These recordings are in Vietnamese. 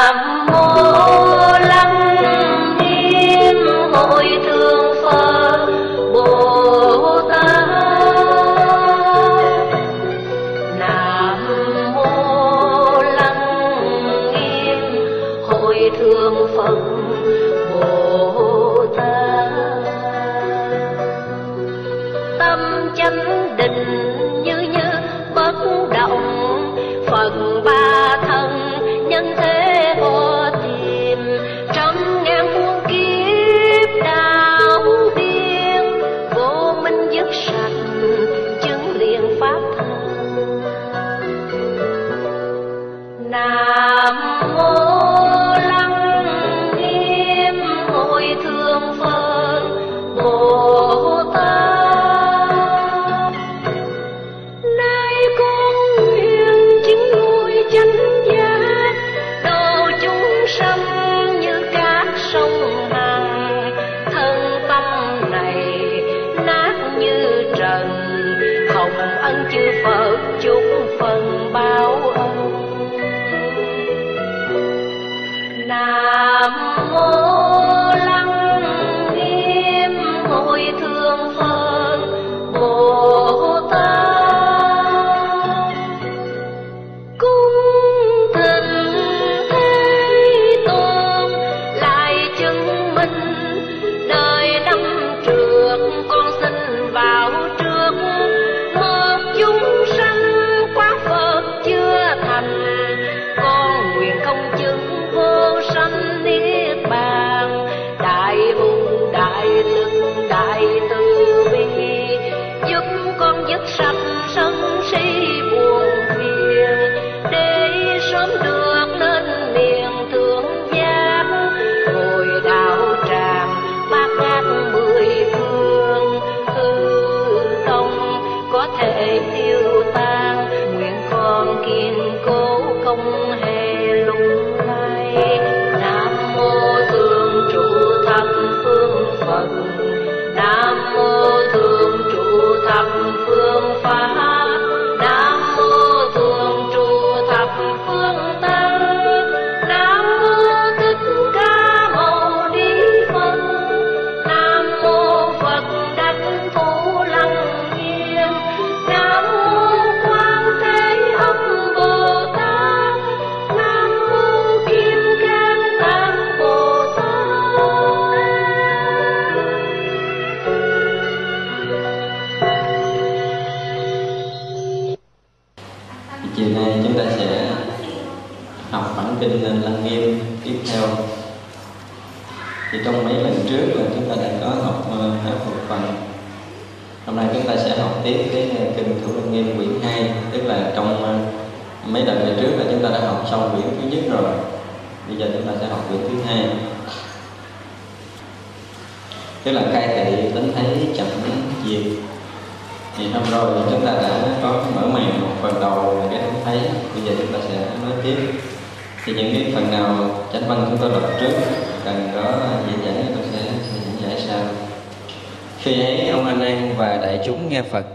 nam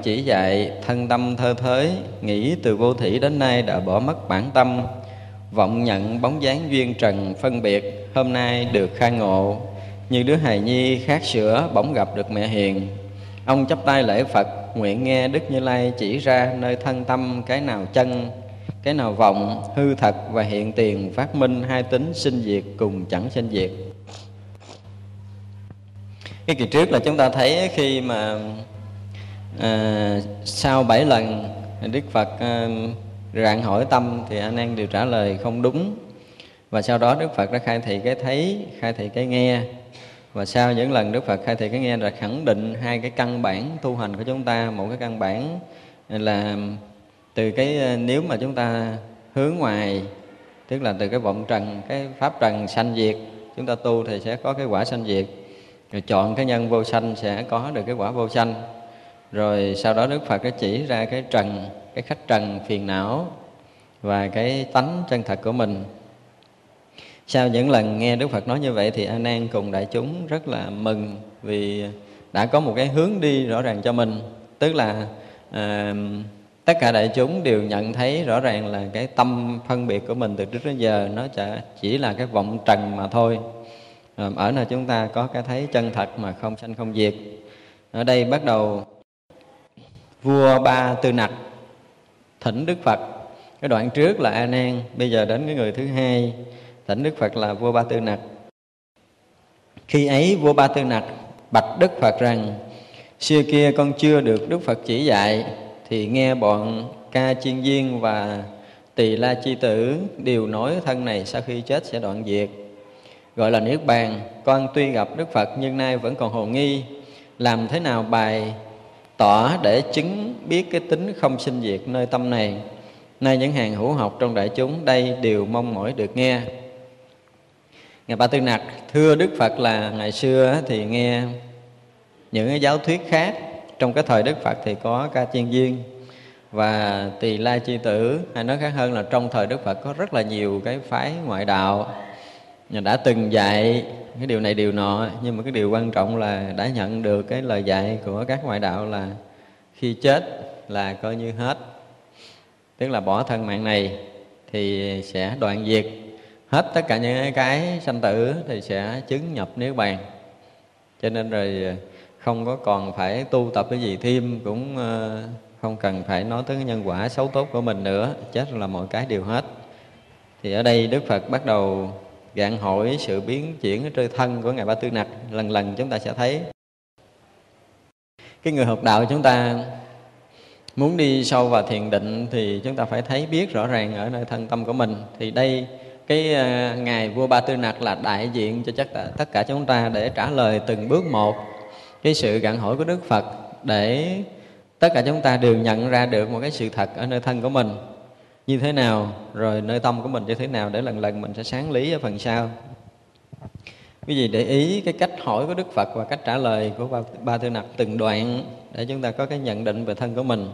chỉ dạy thân tâm thơ thới, nghĩ từ vô thủy đến nay đã bỏ mất bản tâm. Vọng nhận bóng dáng duyên trần phân biệt, hôm nay được khai ngộ. Như đứa hài nhi khát sữa bỗng gặp được mẹ hiền. Ông chắp tay lễ Phật, nguyện nghe Đức Như Lai chỉ ra nơi thân tâm cái nào chân, cái nào vọng, hư thật và hiện tiền phát minh hai tính sinh diệt cùng chẳng sinh diệt. Cái kỳ trước là chúng ta thấy khi mà à, sau bảy lần Đức Phật à, rạng hỏi tâm thì anh em đều trả lời không đúng. Và sau đó Đức Phật đã khai thị cái thấy khai thị cái nghe. Và sau những lần Đức Phật khai thị cái nghe là khẳng định hai cái căn bản tu hành của chúng ta. Một cái căn bản là từ cái ờ, nếu mà chúng ta hướng ngoài tức là từ cái vọng trần cái pháp trần sanh diệt chúng ta tu thì sẽ có cái quả sanh diệt. Rồi chọn cái nhân vô sanh sẽ có được cái quả vô sanh rồi sau đó Đức Phật đã chỉ ra cái trần cái khách trần phiền não và cái tánh chân thật của mình. Sau những lần nghe Đức Phật nói như vậy thì A Nan cùng đại chúng rất là mừng vì đã có một cái hướng đi rõ ràng cho mình. Tức là à, tất cả đại chúng đều nhận thấy rõ ràng là cái tâm phân biệt của mình từ trước đến giờ nó chỉ là cái vọng trần mà thôi. À, ở nơi chúng ta có cái thấy chân thật mà không sanh không diệt. Ở đây bắt đầu vua ba tư nặc, thỉnh đức phật. Cái đoạn trước là a nan, bây giờ đến cái người thứ hai. Thỉnh đức phật là vua ba tư nặc. Khi ấy, vua ba tư nặc bạch đức phật rằng, xưa kia con chưa được đức phật chỉ dạy, thì nghe bọn ca chiên viên và tỳ la chi tử đều nói thân này sau khi chết sẽ đoạn diệt. Gọi là niết bàn, con tuy gặp đức phật nhưng nay vẫn còn hồ nghi. Làm thế nào bài tỏ để chứng biết cái tính không sinh diệt nơi tâm này. Nay những hàng hữu học trong đại chúng đây đều mong mỏi được nghe. Ngài ba tư nặc, thưa đức phật là ngày xưa thì nghe những cái giáo thuyết khác. Trong cái thời đức phật thì có ca chiên viên và tỳ la chi tử. Hay nói khác hơn là trong thời đức phật có rất là nhiều cái phái ngoại đạo. Đã từng dạy cái điều này điều nọ, nhưng mà cái điều quan trọng là đã nhận được cái lời dạy của các ngoại đạo là khi chết là coi như hết. Tức là bỏ thân mạng này thì sẽ đoạn diệt. Hết tất cả những cái sanh tử thì sẽ chứng nhập niết bàn. Cho nên rồi ờ, không có còn phải tu tập cái gì thêm, cũng ờ, không cần phải nói tới cái nhân quả xấu tốt của mình nữa. Chết là mọi cái đều hết. Thì ở đây đức phật bắt đầu gạn hỏi sự biến chuyển ở trên thân của ngài ba tư nặc lần lần chúng ta sẽ thấy. Cái người học đạo chúng ta muốn đi sâu vào thiền định thì chúng ta phải thấy biết rõ ràng ở nơi thân tâm của mình. Thì đây cái uh, ngài vua ba tư nặc là đại diện cho chắc tất cả chúng ta để trả lời từng bước một cái sự gạn hỏi của đức phật để tất cả chúng ta đều nhận ra được một cái sự thật ở nơi thân của mình như thế nào? Rồi nơi tâm của mình như thế nào? Để lần lần mình sẽ sáng lý ở phần sau. Quý vị để ý cái cách hỏi của đức phật và cách trả lời của ba, ba tư nặc từng đoạn để chúng ta có cái nhận định về thân của mình.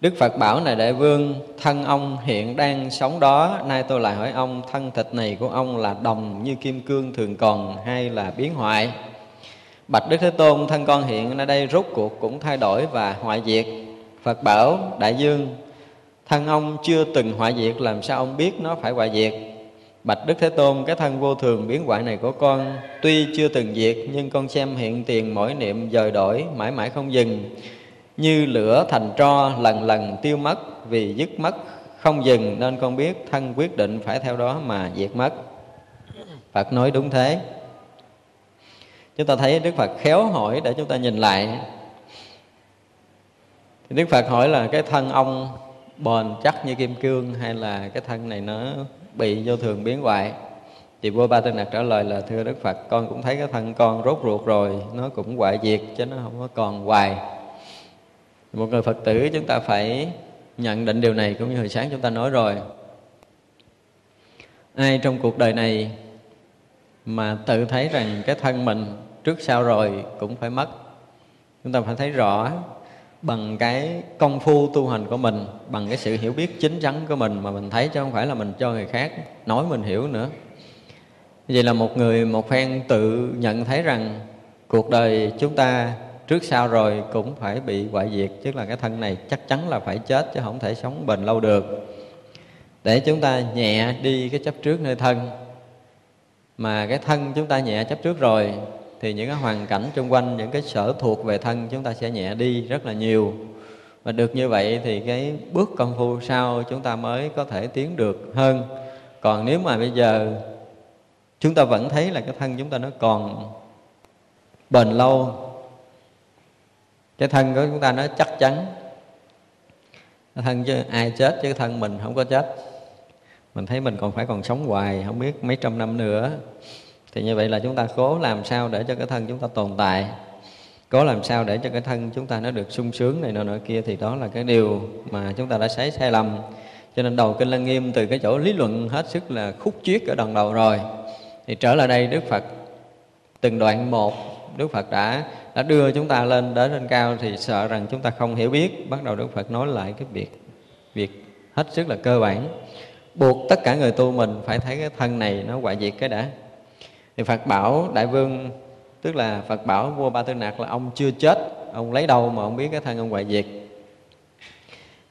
Đức phật bảo này đại vương thân ông hiện đang sống đó. Nay tôi lại hỏi ông thân thịt này của ông là đồng như kim cương thường còn hay là biến hoại? Bạch đức thế tôn thân con hiện nay đây rốt cuộc cũng thay đổi và hoại diệt. Phật bảo đại dương thân ông chưa từng hoại diệt, làm sao ông biết nó phải hoại diệt? Bạch đức thế tôn, cái thân vô thường biến hoại này của con, tuy chưa từng diệt, nhưng con xem hiện tiền mỗi niệm dời đổi, mãi mãi không dừng. Như lửa thành tro, lần lần tiêu mất, vì dứt mất, không dừng, nên con biết thân quyết định phải theo đó mà diệt mất. Phật nói đúng thế. Chúng ta thấy đức phật khéo hỏi để chúng ta nhìn lại. Đức phật hỏi là cái thân ông bền chắc như kim cương hay là cái thân này nó bị vô thường biến hoại? Thì vua ba tư nặc trả lời là, thưa đức phật, con cũng thấy cái thân con rốt ruột rồi, nó cũng hoại diệt chứ nó không có còn hoài. Một người phật tử chúng ta phải nhận định điều này cũng như hồi sáng chúng ta nói rồi. Ai trong cuộc đời này mà tự thấy rằng cái thân mình trước sau rồi cũng phải mất? Chúng ta phải thấy rõ bằng cái công phu tu hành của mình, bằng cái sự hiểu biết chính chắn của mình mà mình thấy chứ không phải là mình cho người khác nói mình hiểu nữa. Vậy là một người, một phen tự nhận thấy rằng cuộc đời chúng ta trước sau rồi cũng phải bị hoại diệt tức là cái thân này chắc chắn là phải chết chứ không thể sống bền lâu được. Để chúng ta nhẹ đi cái chấp trước nơi thân, mà cái thân chúng ta nhẹ chấp trước rồi thì những cái hoàn cảnh xung quanh, những cái sở thuộc về thân chúng ta sẽ nhẹ đi rất là nhiều. Và được như vậy thì cái bước công phu sau chúng ta mới có thể tiến được hơn. Còn nếu mà bây giờ chúng ta vẫn thấy là cái thân chúng ta nó còn bền lâu, cái thân của chúng ta nó chắc chắn, cái thân chứ ai chết chứ cái thân mình không có chết. Mình thấy mình còn phải còn sống hoài, không biết mấy trăm năm nữa thì như vậy là chúng ta cố làm sao để cho cái thân chúng ta tồn tại. Cố làm sao để cho cái thân chúng ta nó được sung sướng này nọ nọ kia thì đó là cái điều mà chúng ta đã xảy sai lầm. Cho nên đầu kinh lăng nghiêm từ cái chỗ lý luận hết sức là khúc chiết ở đoạn đầu rồi. Thì trở lại đây đức phật, từng đoạn một, đức phật đã đã đưa chúng ta lên đến trên cao thì sợ rằng chúng ta không hiểu biết. Bắt đầu đức phật nói lại cái việc việc hết sức là cơ bản. Buộc tất cả người tu mình phải thấy cái thân này nó hoại diệt cái đã thì phật bảo đại vương, tức là phật bảo vua ba tư nặc là ông chưa chết, ông lấy đâu mà ông biết cái thân ông ngoại diệt.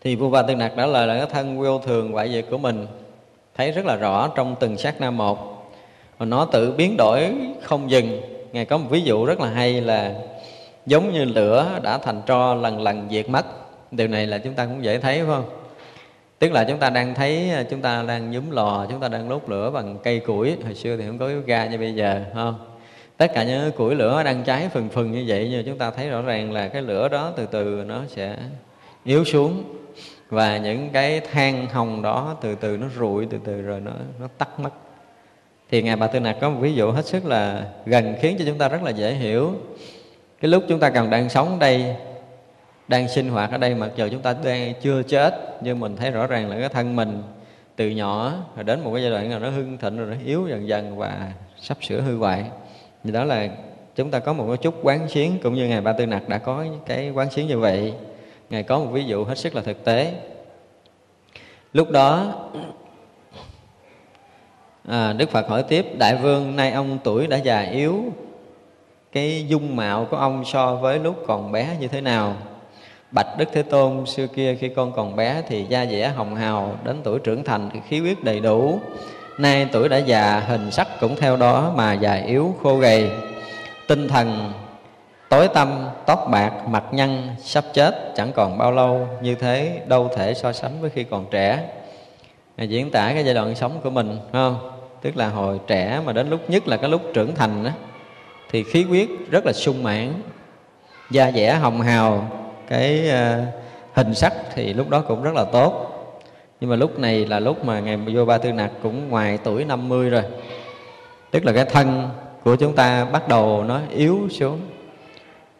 Thì vua ba tư nặc đã lời là cái thân vô thường ngoại diệt của mình, thấy rất là rõ trong từng sát na một. Và nó tự biến đổi không dừng. Ngài có một ví dụ rất là hay là giống như lửa đã thành tro lần lần diệt mất. Điều này là chúng ta cũng dễ thấy, phải không? Tức là chúng ta đang thấy ờ, chúng ta đang nhúm lò, chúng ta đang đốt lửa bằng cây củi. Hồi xưa thì không có ga như bây giờ không? Tất cả những củi lửa đang cháy phừng phừng như vậy, nhưng chúng ta thấy rõ ràng là cái lửa đó từ từ nó sẽ yếu xuống. Và những cái than hồng đó từ từ nó rụi, từ từ rồi nó nó tắt mất. Thì ngài bà tư nặc có một ví dụ hết sức là gần khiến cho chúng ta rất là dễ hiểu. Cái lúc chúng ta còn đang sống đây đang sinh hoạt ở đây mặc dù chúng ta đang chưa chết nhưng mình thấy rõ ràng là cái thân mình từ nhỏ rồi đến một cái giai đoạn nào nó hưng thịnh rồi nó yếu dần dần và sắp sửa hư hoại. Thì đó là chúng ta có một cái chút quán xuyến cũng như ngài ba tư nặc đã có cái quán xuyến như vậy. Ngài có một ví dụ hết sức là thực tế. Lúc đó à, đức phật hỏi tiếp đại vương nay ông tuổi đã già yếu cái dung mạo của ông so với lúc còn bé như thế nào? Bạch đức thế tôn xưa kia khi con còn bé thì da dẻ hồng hào đến tuổi trưởng thành thì khí huyết đầy đủ. Nay tuổi đã già hình sắc cũng theo đó mà già yếu khô gầy. Tinh thần tối tâm tóc bạc mặt nhăn sắp chết chẳng còn bao lâu. Như thế đâu thể so sánh với khi còn trẻ. Diễn tả cái giai đoạn sống của mình không? Tức là hồi trẻ mà đến lúc nhất là cái lúc trưởng thành đó, thì khí huyết rất là sung mãn da dẻ hồng hào cái ờ, hình sắc thì lúc đó cũng rất là tốt. Nhưng mà lúc này là lúc mà ngày vô ba tư nặc cũng ngoài tuổi 50 rồi. Tức là cái thân của chúng ta bắt đầu nó yếu xuống.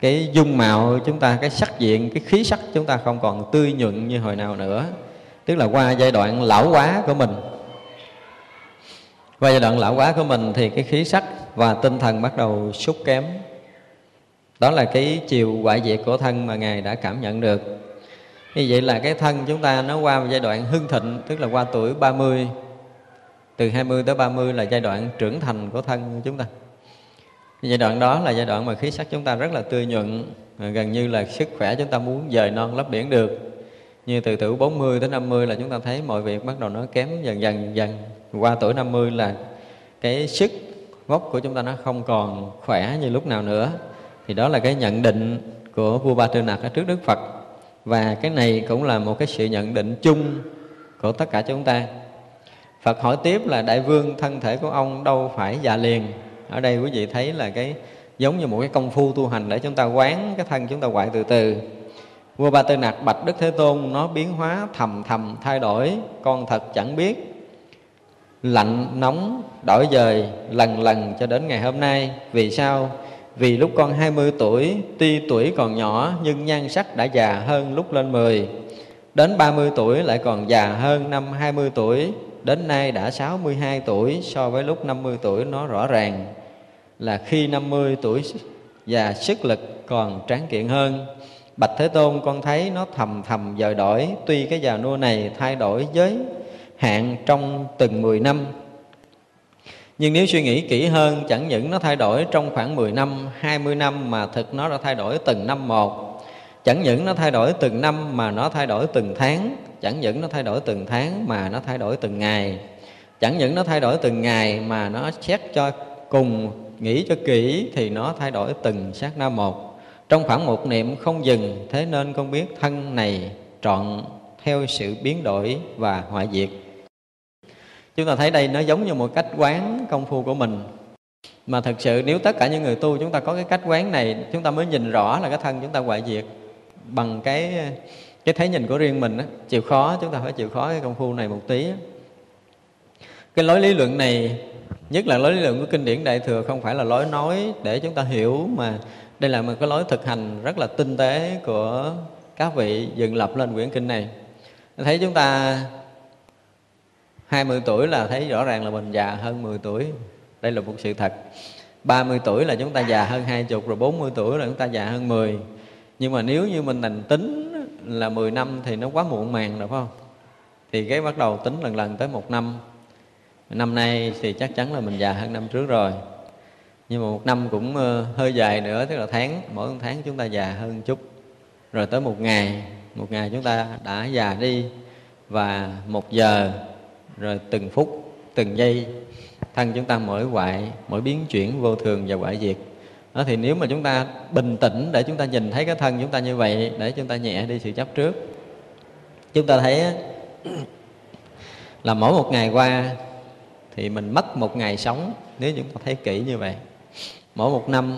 Cái dung mạo chúng ta, cái sắc diện, cái khí sắc chúng ta không còn tươi nhuận như hồi nào nữa. Tức là qua giai đoạn lão quá của mình. Qua giai đoạn lão quá của mình thì cái khí sắc và tinh thần bắt đầu sút kém đó là cái chiều hoại diệt của thân mà ngài đã cảm nhận được. Như vậy là cái thân chúng ta nó qua một giai đoạn hưng thịnh, tức là qua tuổi 30 từ 20 tới 30 là giai đoạn trưởng thành của thân chúng ta. Giai đoạn đó là giai đoạn mà khí sắc chúng ta rất là tươi nhuận gần như là sức khỏe chúng ta muốn dời non lấp biển được. Như từ tuổi 40 tới 50 là chúng ta thấy mọi việc bắt đầu nó kém dần dần dần qua tuổi 50 là cái sức gốc của chúng ta nó không còn khỏe như lúc nào nữa thì đó là cái nhận định của vua ba tư nặc ở trước đức phật. Và cái này cũng là một cái sự nhận định chung của tất cả chúng ta. Phật hỏi tiếp là, đại vương, thân thể của ông đâu phải già liền? Ở đây quý vị thấy là cái, giống như một cái công phu tu hành để chúng ta quán cái thân chúng ta hoại từ từ. Vua ba tư nặc bạch đức thế tôn, nó biến hóa thầm thầm, thay đổi, con thật chẳng biết. Lạnh nóng đổi dời lần lần cho đến ngày hôm nay, vì sao? Vì lúc con 20 tuổi, tuy tuổi còn nhỏ, nhưng nhan sắc đã già hơn lúc lên 10 đến 30 tuổi lại còn già hơn năm 20 tuổi. Đến nay đã 62 tuổi so với lúc 50 tuổi nó rõ ràng. Là khi 50 tuổi và sức lực còn tráng kiện hơn. Bạch Thế Tôn, con thấy nó thầm thầm dời đổi. Tuy cái già nua này thay đổi giới hạn trong từng 10 năm nhưng nếu suy nghĩ kỹ hơn Chẳng những nó thay đổi trong khoảng 10 năm, 20 năm Mà thực nó đã thay đổi từng năm một. Chẳng những nó thay đổi từng năm Mà nó thay đổi từng tháng. Chẳng những nó thay đổi từng tháng Mà nó thay đổi từng ngày. Chẳng những nó thay đổi từng ngày Mà nó xét cho cùng Nghĩ cho kỹ Thì nó thay đổi từng sát na một. Trong khoảng một niệm không dừng thế nên con biết thân này trọn theo sự biến đổi và hoại diệt chúng ta thấy đây, nó giống như một cách quán công phu của mình. Mà thực sự, nếu tất cả những người tu chúng ta có cái cách quán này, chúng ta mới nhìn rõ là cái thân chúng ta hoại diệt bằng cái cái thấy nhìn của riêng mình á. Chịu khó, chúng ta phải chịu khó cái công phu này một tí cái lối lý luận này, nhất là lối lý luận của kinh điển đại thừa không phải là lối nói để chúng ta hiểu mà đây là một cái lối thực hành rất là tinh tế của các vị dựng lập lên quyển kinh này. Thấy chúng ta 20 tuổi là thấy rõ ràng là mình già hơn 10 tuổi. Đây là một sự thật. 30 tuổi là chúng ta già hơn hai chục rồi 40 tuổi là chúng ta già hơn 10 nhưng mà nếu như mình thành tính là 10 năm thì nó quá muộn màng rồi, phải không? Thì cái bắt đầu tính lần lần tới một năm. Năm nay thì chắc chắn là mình già hơn năm trước rồi. Nhưng mà một năm cũng ờ, hơi dài nữa, tức là tháng, mỗi một tháng chúng ta già hơn chút. Rồi tới một ngày một ngày chúng ta đã già đi. Và một giờ rồi từng phút từng giây thân chúng ta mỗi hoại mỗi biến chuyển vô thường và hoại diệt. Đó thì nếu mà chúng ta bình tĩnh để chúng ta nhìn thấy cái thân chúng ta như vậy để chúng ta nhẹ đi sự chấp trước. Chúng ta thấy là mỗi một ngày qua thì mình mất một ngày sống nếu chúng ta thấy kỹ như vậy. Mỗi một năm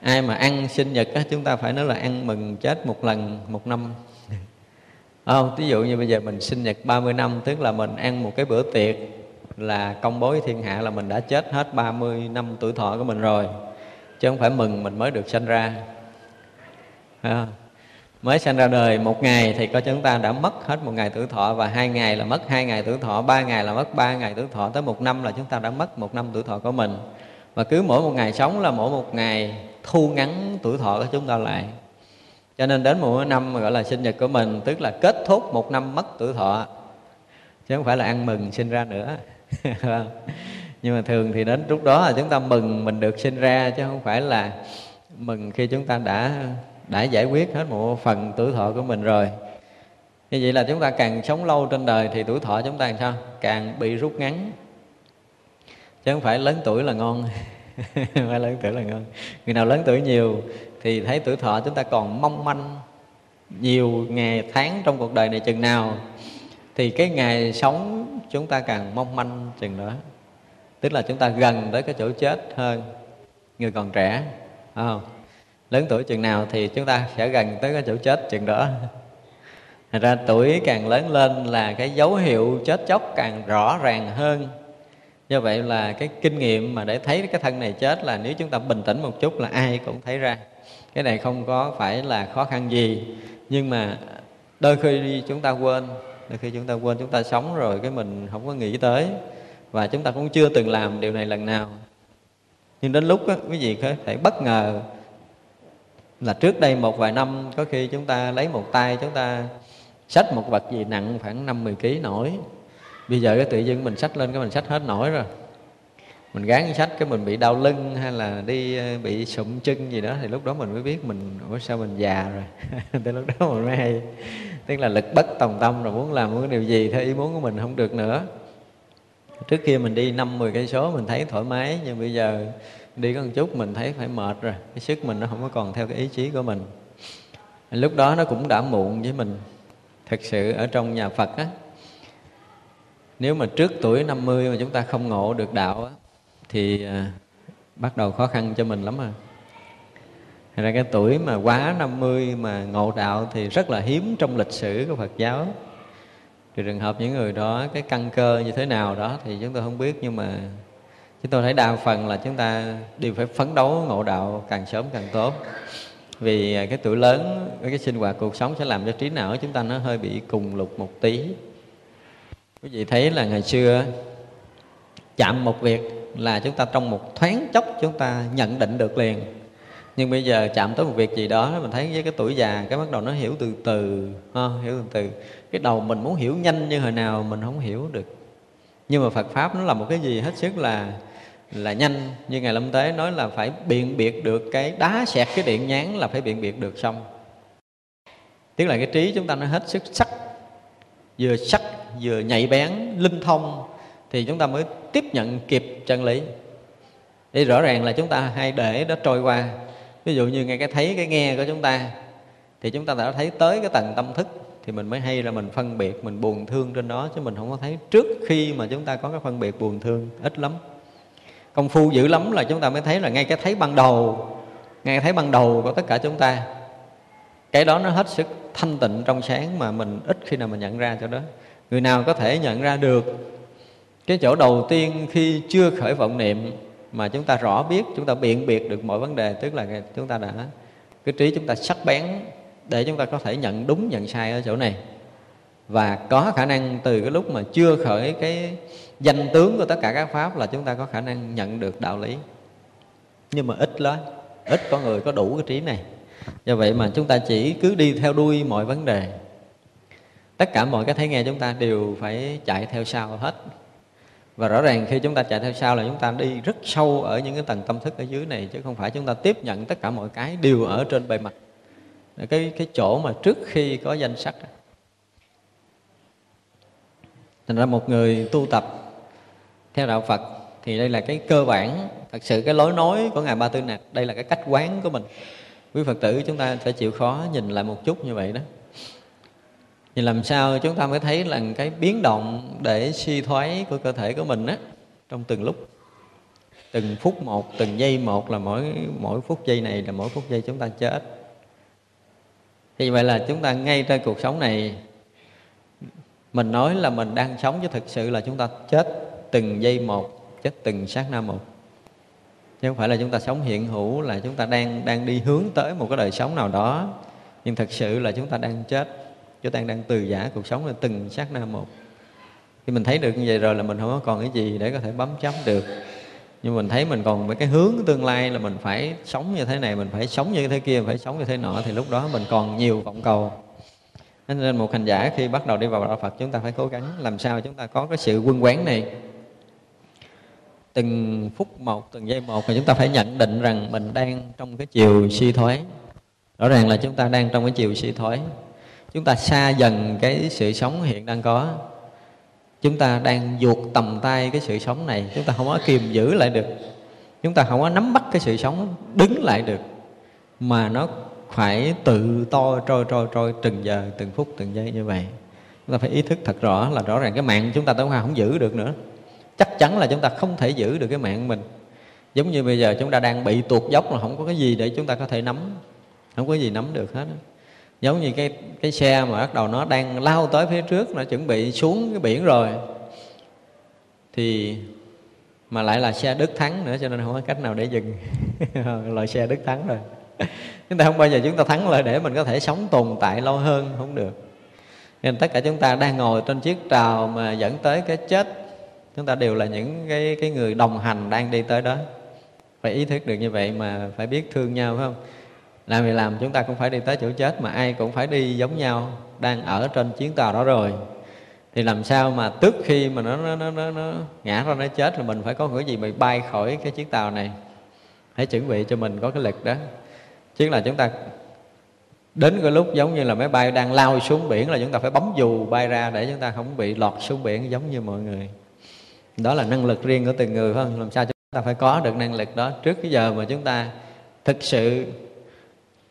ai mà ăn sinh nhật á, chúng ta phải nói là ăn mừng chết một lần một năm. Ờ, không ví dụ như bây giờ mình sinh nhật 30 năm tức là mình ăn một cái bữa tiệc là công bố với thiên hạ là mình đã chết hết 30 năm tuổi thọ của mình rồi chứ không phải mừng mình mới được sinh ra. À, mới sinh ra đời một ngày thì có chúng ta đã mất hết một ngày tuổi thọ và hai ngày là mất hai ngày tuổi thọ ba ngày là mất ba ngày tuổi thọ tới một năm là chúng ta đã mất một năm tuổi thọ của mình. Và cứ mỗi một ngày sống là mỗi một ngày thu ngắn tuổi thọ của chúng ta lại cho nên đến một năm mà gọi là sinh nhật của mình, tức là kết thúc một năm mất tuổi thọ. Chứ không phải là ăn mừng sinh ra nữa. Nhưng mà thường thì đến lúc đó là chúng ta mừng mình được sinh ra, chứ không phải là mừng khi chúng ta đã đã giải quyết hết một phần tuổi thọ của mình rồi. Như vậy là chúng ta càng sống lâu trên đời thì tuổi thọ chúng ta làm sao? Càng bị rút ngắn. Chứ không phải lớn tuổi là ngon. Phải lớn tuổi là ngon. Người nào lớn tuổi nhiều thì thấy tuổi thọ chúng ta còn mong manh nhiều ngày, tháng trong cuộc đời này chừng nào, thì cái ngày sống chúng ta càng mong manh chừng đó tức là chúng ta gần tới cái chỗ chết hơn người còn trẻ, phải không? Lớn tuổi chừng nào thì chúng ta sẽ gần tới cái chỗ chết chừng đó. Thật ra tuổi càng lớn lên là cái dấu hiệu chết chóc càng rõ ràng hơn. Do vậy là cái kinh nghiệm mà để thấy cái thân này chết là nếu chúng ta bình tĩnh một chút là ai cũng thấy ra. Cái này không có phải là khó khăn gì, Nhưng mà đôi khi chúng ta quên, Đôi khi chúng ta quên chúng ta sống rồi cái mình không có nghĩ tới. Và chúng ta cũng chưa từng làm điều này lần nào. Nhưng đến lúc đó quý vị có thể bất ngờ là trước đây một vài năm, có khi chúng ta lấy một tay, chúng ta xách một vật gì nặng khoảng năm mười kg nổi. Bây giờ cái tự dưng mình xách lên cái mình xách hết nổi rồi mình gán sách cái mình bị đau lưng hay là đi ờ, bị sụm chân gì đó thì lúc đó mình mới biết mình, ủa, sao mình già rồi? Tới lúc đó mình mới hay. Tức là lực bất tòng tâm rồi, muốn làm một cái điều gì theo ý muốn của mình không được nữa. Trước kia mình đi năm, mười cây số mình thấy thoải mái, nhưng bây giờ đi có một chút mình thấy phải mệt rồi, cái sức mình nó không có còn theo cái ý chí của mình. Lúc đó nó cũng đã muộn với mình thực sự ở trong nhà Phật á. Nếu mà trước tuổi 50 mà chúng ta không ngộ được đạo á thì à, bắt đầu khó khăn cho mình lắm à. Thật ra cái tuổi mà quá 50 mà ngộ đạo thì rất là hiếm trong lịch sử của Phật giáo. Trừ trường hợp những người đó cái căn cơ như thế nào đó thì chúng tôi không biết nhưng mà chúng tôi thấy đa phần là chúng ta đều phải phấn đấu ngộ đạo càng sớm càng tốt. Vì à, cái tuổi lớn cái sinh hoạt cuộc sống sẽ làm cho trí não của chúng ta nó hơi bị cùng lục một tí. Quý vị thấy là ngày xưa chạm một việc là chúng ta trong một thoáng chốc chúng ta nhận định được liền. Nhưng bây giờ chạm tới một việc gì đó mình thấy với cái tuổi già cái bắt đầu nó hiểu từ từ ha, hiểu từ từ. Cái đầu mình muốn hiểu nhanh như hồi nào mình không hiểu được. Nhưng mà Phật pháp nó là một cái gì hết sức là là nhanh. Như ngài lâm tế nói là phải biện biệt được cái đá sẹt cái điện nhán là phải biện biệt được xong. Tức là cái trí chúng ta nó hết sức sắc vừa sắc vừa nhạy bén linh thông thì chúng ta mới tiếp nhận kịp chân lý. Thì rõ ràng là chúng ta hay để nó trôi qua. Ví dụ như ngay cái thấy cái nghe của chúng ta, thì chúng ta đã thấy tới cái tầng tâm thức, thì mình mới hay là mình phân biệt, mình buồn thương trên đó, chứ mình không có thấy trước khi mà chúng ta có cái phân biệt buồn thương ít lắm. Công phu dữ lắm là chúng ta mới thấy là ngay cái thấy ban đầu, ngay cái thấy ban đầu của tất cả chúng ta. Cái đó nó hết sức thanh tịnh trong sáng mà mình ít khi nào mình nhận ra cho đó. Người nào có thể nhận ra được cái chỗ đầu tiên khi chưa khởi vọng niệm mà chúng ta rõ biết, chúng ta biện biệt được mọi vấn đề, tức là chúng ta đã cái trí chúng ta sắc bén để chúng ta có thể nhận đúng, nhận sai ở chỗ này. Và có khả năng từ cái lúc mà chưa khởi cái danh tướng của tất cả các pháp là chúng ta có khả năng nhận được đạo lý. Nhưng mà ít lắm, ít có người có đủ cái trí này. Do vậy mà chúng ta chỉ cứ đi theo đuôi mọi vấn đề. Tất cả mọi cái thấy nghe chúng ta đều phải chạy theo sau hết và rõ ràng khi chúng ta chạy theo sau là chúng ta đi rất sâu ở những cái tầng tâm thức ở dưới này, chứ không phải chúng ta tiếp nhận tất cả mọi cái đều ở trên bề mặt. Cái cái chỗ mà trước khi có danh sắc thành ra một người tu tập theo đạo Phật thì đây là cái cơ bản, thật sự cái lối nói của ngài Ba Tư Nặc đây là cái cách quán của mình. Quý Phật tử chúng ta phải chịu khó nhìn lại một chút như vậy đó thì làm sao chúng ta mới thấy là cái biến động để suy thoái của cơ thể của mình á, trong từng lúc? Từng phút một, từng giây một là mỗi mỗi phút giây này là mỗi phút giây chúng ta chết. Thì vậy là chúng ta ngay trên cuộc sống này, mình nói là mình đang sống chứ thực sự là chúng ta chết từng giây một, chết từng sát na một. Chứ không phải là chúng ta sống hiện hữu, là chúng ta đang đang đi hướng tới một cái đời sống nào đó, nhưng thực sự là chúng ta đang chết chúng ta đang từ giả cuộc sống là từng sát na một. Khi mình thấy được như vậy rồi là mình không có còn cái gì để có thể bấm chấm được. Nhưng mình thấy mình còn với cái hướng tương lai là mình phải sống như thế này, mình phải sống như thế kia mình phải sống như thế nọ, thì lúc đó mình còn nhiều vọng cầu. Nên một hành giả khi bắt đầu đi vào đạo Phật, chúng ta phải cố gắng làm sao chúng ta có cái sự quân quán này. Từng phút một, từng giây một thì chúng ta phải nhận định rằng mình đang trong cái chiều suy thoái. Rõ ràng là chúng ta đang trong cái chiều suy thoái chúng ta xa dần cái sự sống hiện đang có. Chúng ta đang vuột tầm tay cái sự sống này. Chúng ta không có kiềm giữ lại được. Chúng ta không có nắm bắt cái sự sống đứng lại được. Mà nó phải tự to, trôi trôi trôi từng giờ, từng phút, từng giây như vậy. Chúng ta phải ý thức thật rõ là rõ ràng cái mạng chúng ta tới hoa không giữ được nữa. Chắc chắn là chúng ta không thể giữ được cái mạng mình. Giống như bây giờ chúng ta đang bị tuột dốc là không có cái gì để chúng ta có thể nắm. Không có gì nắm được hết giống như cái cái xe mà bắt đầu nó đang lao tới phía trước, nó chuẩn bị xuống cái biển rồi. Thì mà lại là xe đức thắng nữa, cho nên không có cách nào để dừng. Loại xe đức thắng rồi. Chúng ta không bao giờ chúng ta thắng lại để mình có thể sống tồn tại lâu hơn, không được. Nên tất cả chúng ta đang ngồi trên chiếc tàu mà dẫn tới cái chết, chúng ta đều là những cái cái người đồng hành đang đi tới đó. Phải ý thức được như vậy mà phải biết thương nhau, phải không? Làm gì làm chúng ta cũng phải đi tới chỗ chết mà ai cũng phải đi giống nhau đang ở trên chuyến tàu đó rồi. Thì làm sao mà tức khi mà nó nó nó nó, nó ngã ra nó chết là mình phải có cái gì mà bay khỏi cái chiếc tàu này. Hãy chuẩn bị cho mình có cái lực đó. Chứ là chúng ta đến cái lúc giống như là máy bay đang lao xuống biển là chúng ta phải bấm dù bay ra để chúng ta không bị lọt xuống biển giống như mọi người. Đó là năng lực riêng của từng người phải không? Làm sao chúng ta phải có được năng lực đó? Trước cái giờ mà chúng ta thực sự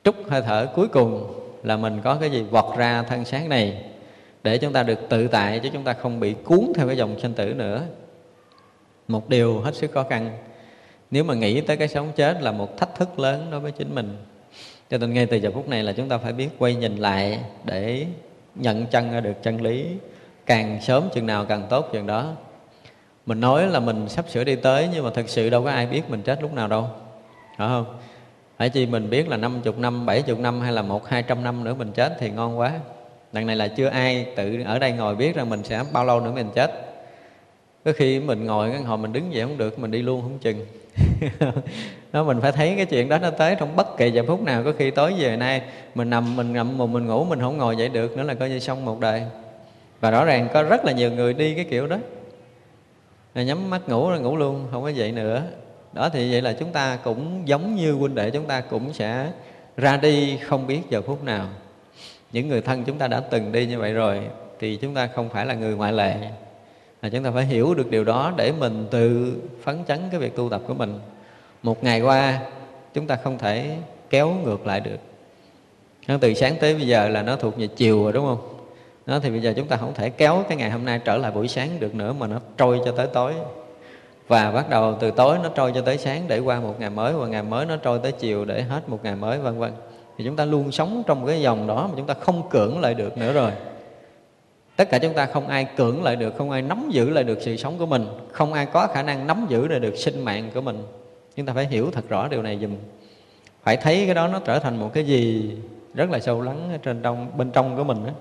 chút hơi thở cuối cùng là mình có cái gì vọt ra thân xác này để chúng ta được tự tại chứ chúng ta không bị cuốn theo cái dòng sinh tử nữa. Một điều hết sức khó khăn, nếu mà nghĩ tới cái sống chết là một thách thức lớn đối với chính mình. Cho nên ngay từ giờ phút này là chúng ta phải biết quay nhìn lại để nhận chân ra được chân lý. Càng sớm chừng nào càng tốt chừng đó. Mình nói là mình sắp sửa đi tới nhưng mà thật sự đâu có ai biết mình chết lúc nào đâu. Phải không? Phải chi mình biết là 50 năm, 70 năm hay là một hai trăm năm nữa mình chết thì ngon quá. Đằng này là chưa ai tự ở đây ngồi biết rằng mình sẽ bao lâu nữa mình chết. Có khi mình ngồi cái hồi mình đứng dậy không được, mình đi luôn không chừng. Đó mình phải thấy cái chuyện đó nó tới trong bất kỳ giờ phút nào. Có khi tối về nay mình nằm mình ngậm một mình ngủ mình không ngồi dậy được nữa là coi như xong một đời. Và rõ ràng có rất là nhiều người đi cái kiểu đó. Rồi nhắm mắt ngủ rồi ngủ luôn không có dậy nữa đó, thì vậy là chúng ta cũng giống như huynh đệ chúng ta cũng sẽ ra đi không biết giờ phút nào. Những người thân chúng ta đã từng đi như vậy rồi thì chúng ta không phải là người ngoại lệ là chúng ta phải hiểu được điều đó để mình tự phấn chấn cái việc tu tập của mình. Một ngày qua, chúng ta không thể kéo ngược lại được. Nó từ sáng tới bây giờ là nó thuộc về chiều rồi, đúng không? Nó thì bây giờ chúng ta không thể kéo cái ngày hôm nay trở lại buổi sáng được nữa mà nó trôi cho tới tối và bắt đầu từ tối nó trôi cho tới sáng để qua một ngày mới, và ngày mới nó trôi tới chiều để hết một ngày mới, vân vân. Thì chúng ta luôn sống trong cái dòng đó mà chúng ta không cưỡng lại được nữa rồi. Tất cả chúng ta không ai cưỡng lại được, không ai nắm giữ lại được sự sống của mình, không ai có khả năng nắm giữ lại được sinh mạng của mình. Chúng ta phải hiểu thật rõ điều này dùm phải thấy cái đó nó trở thành một cái gì rất là sâu lắng ở trên trong, bên trong của mình đó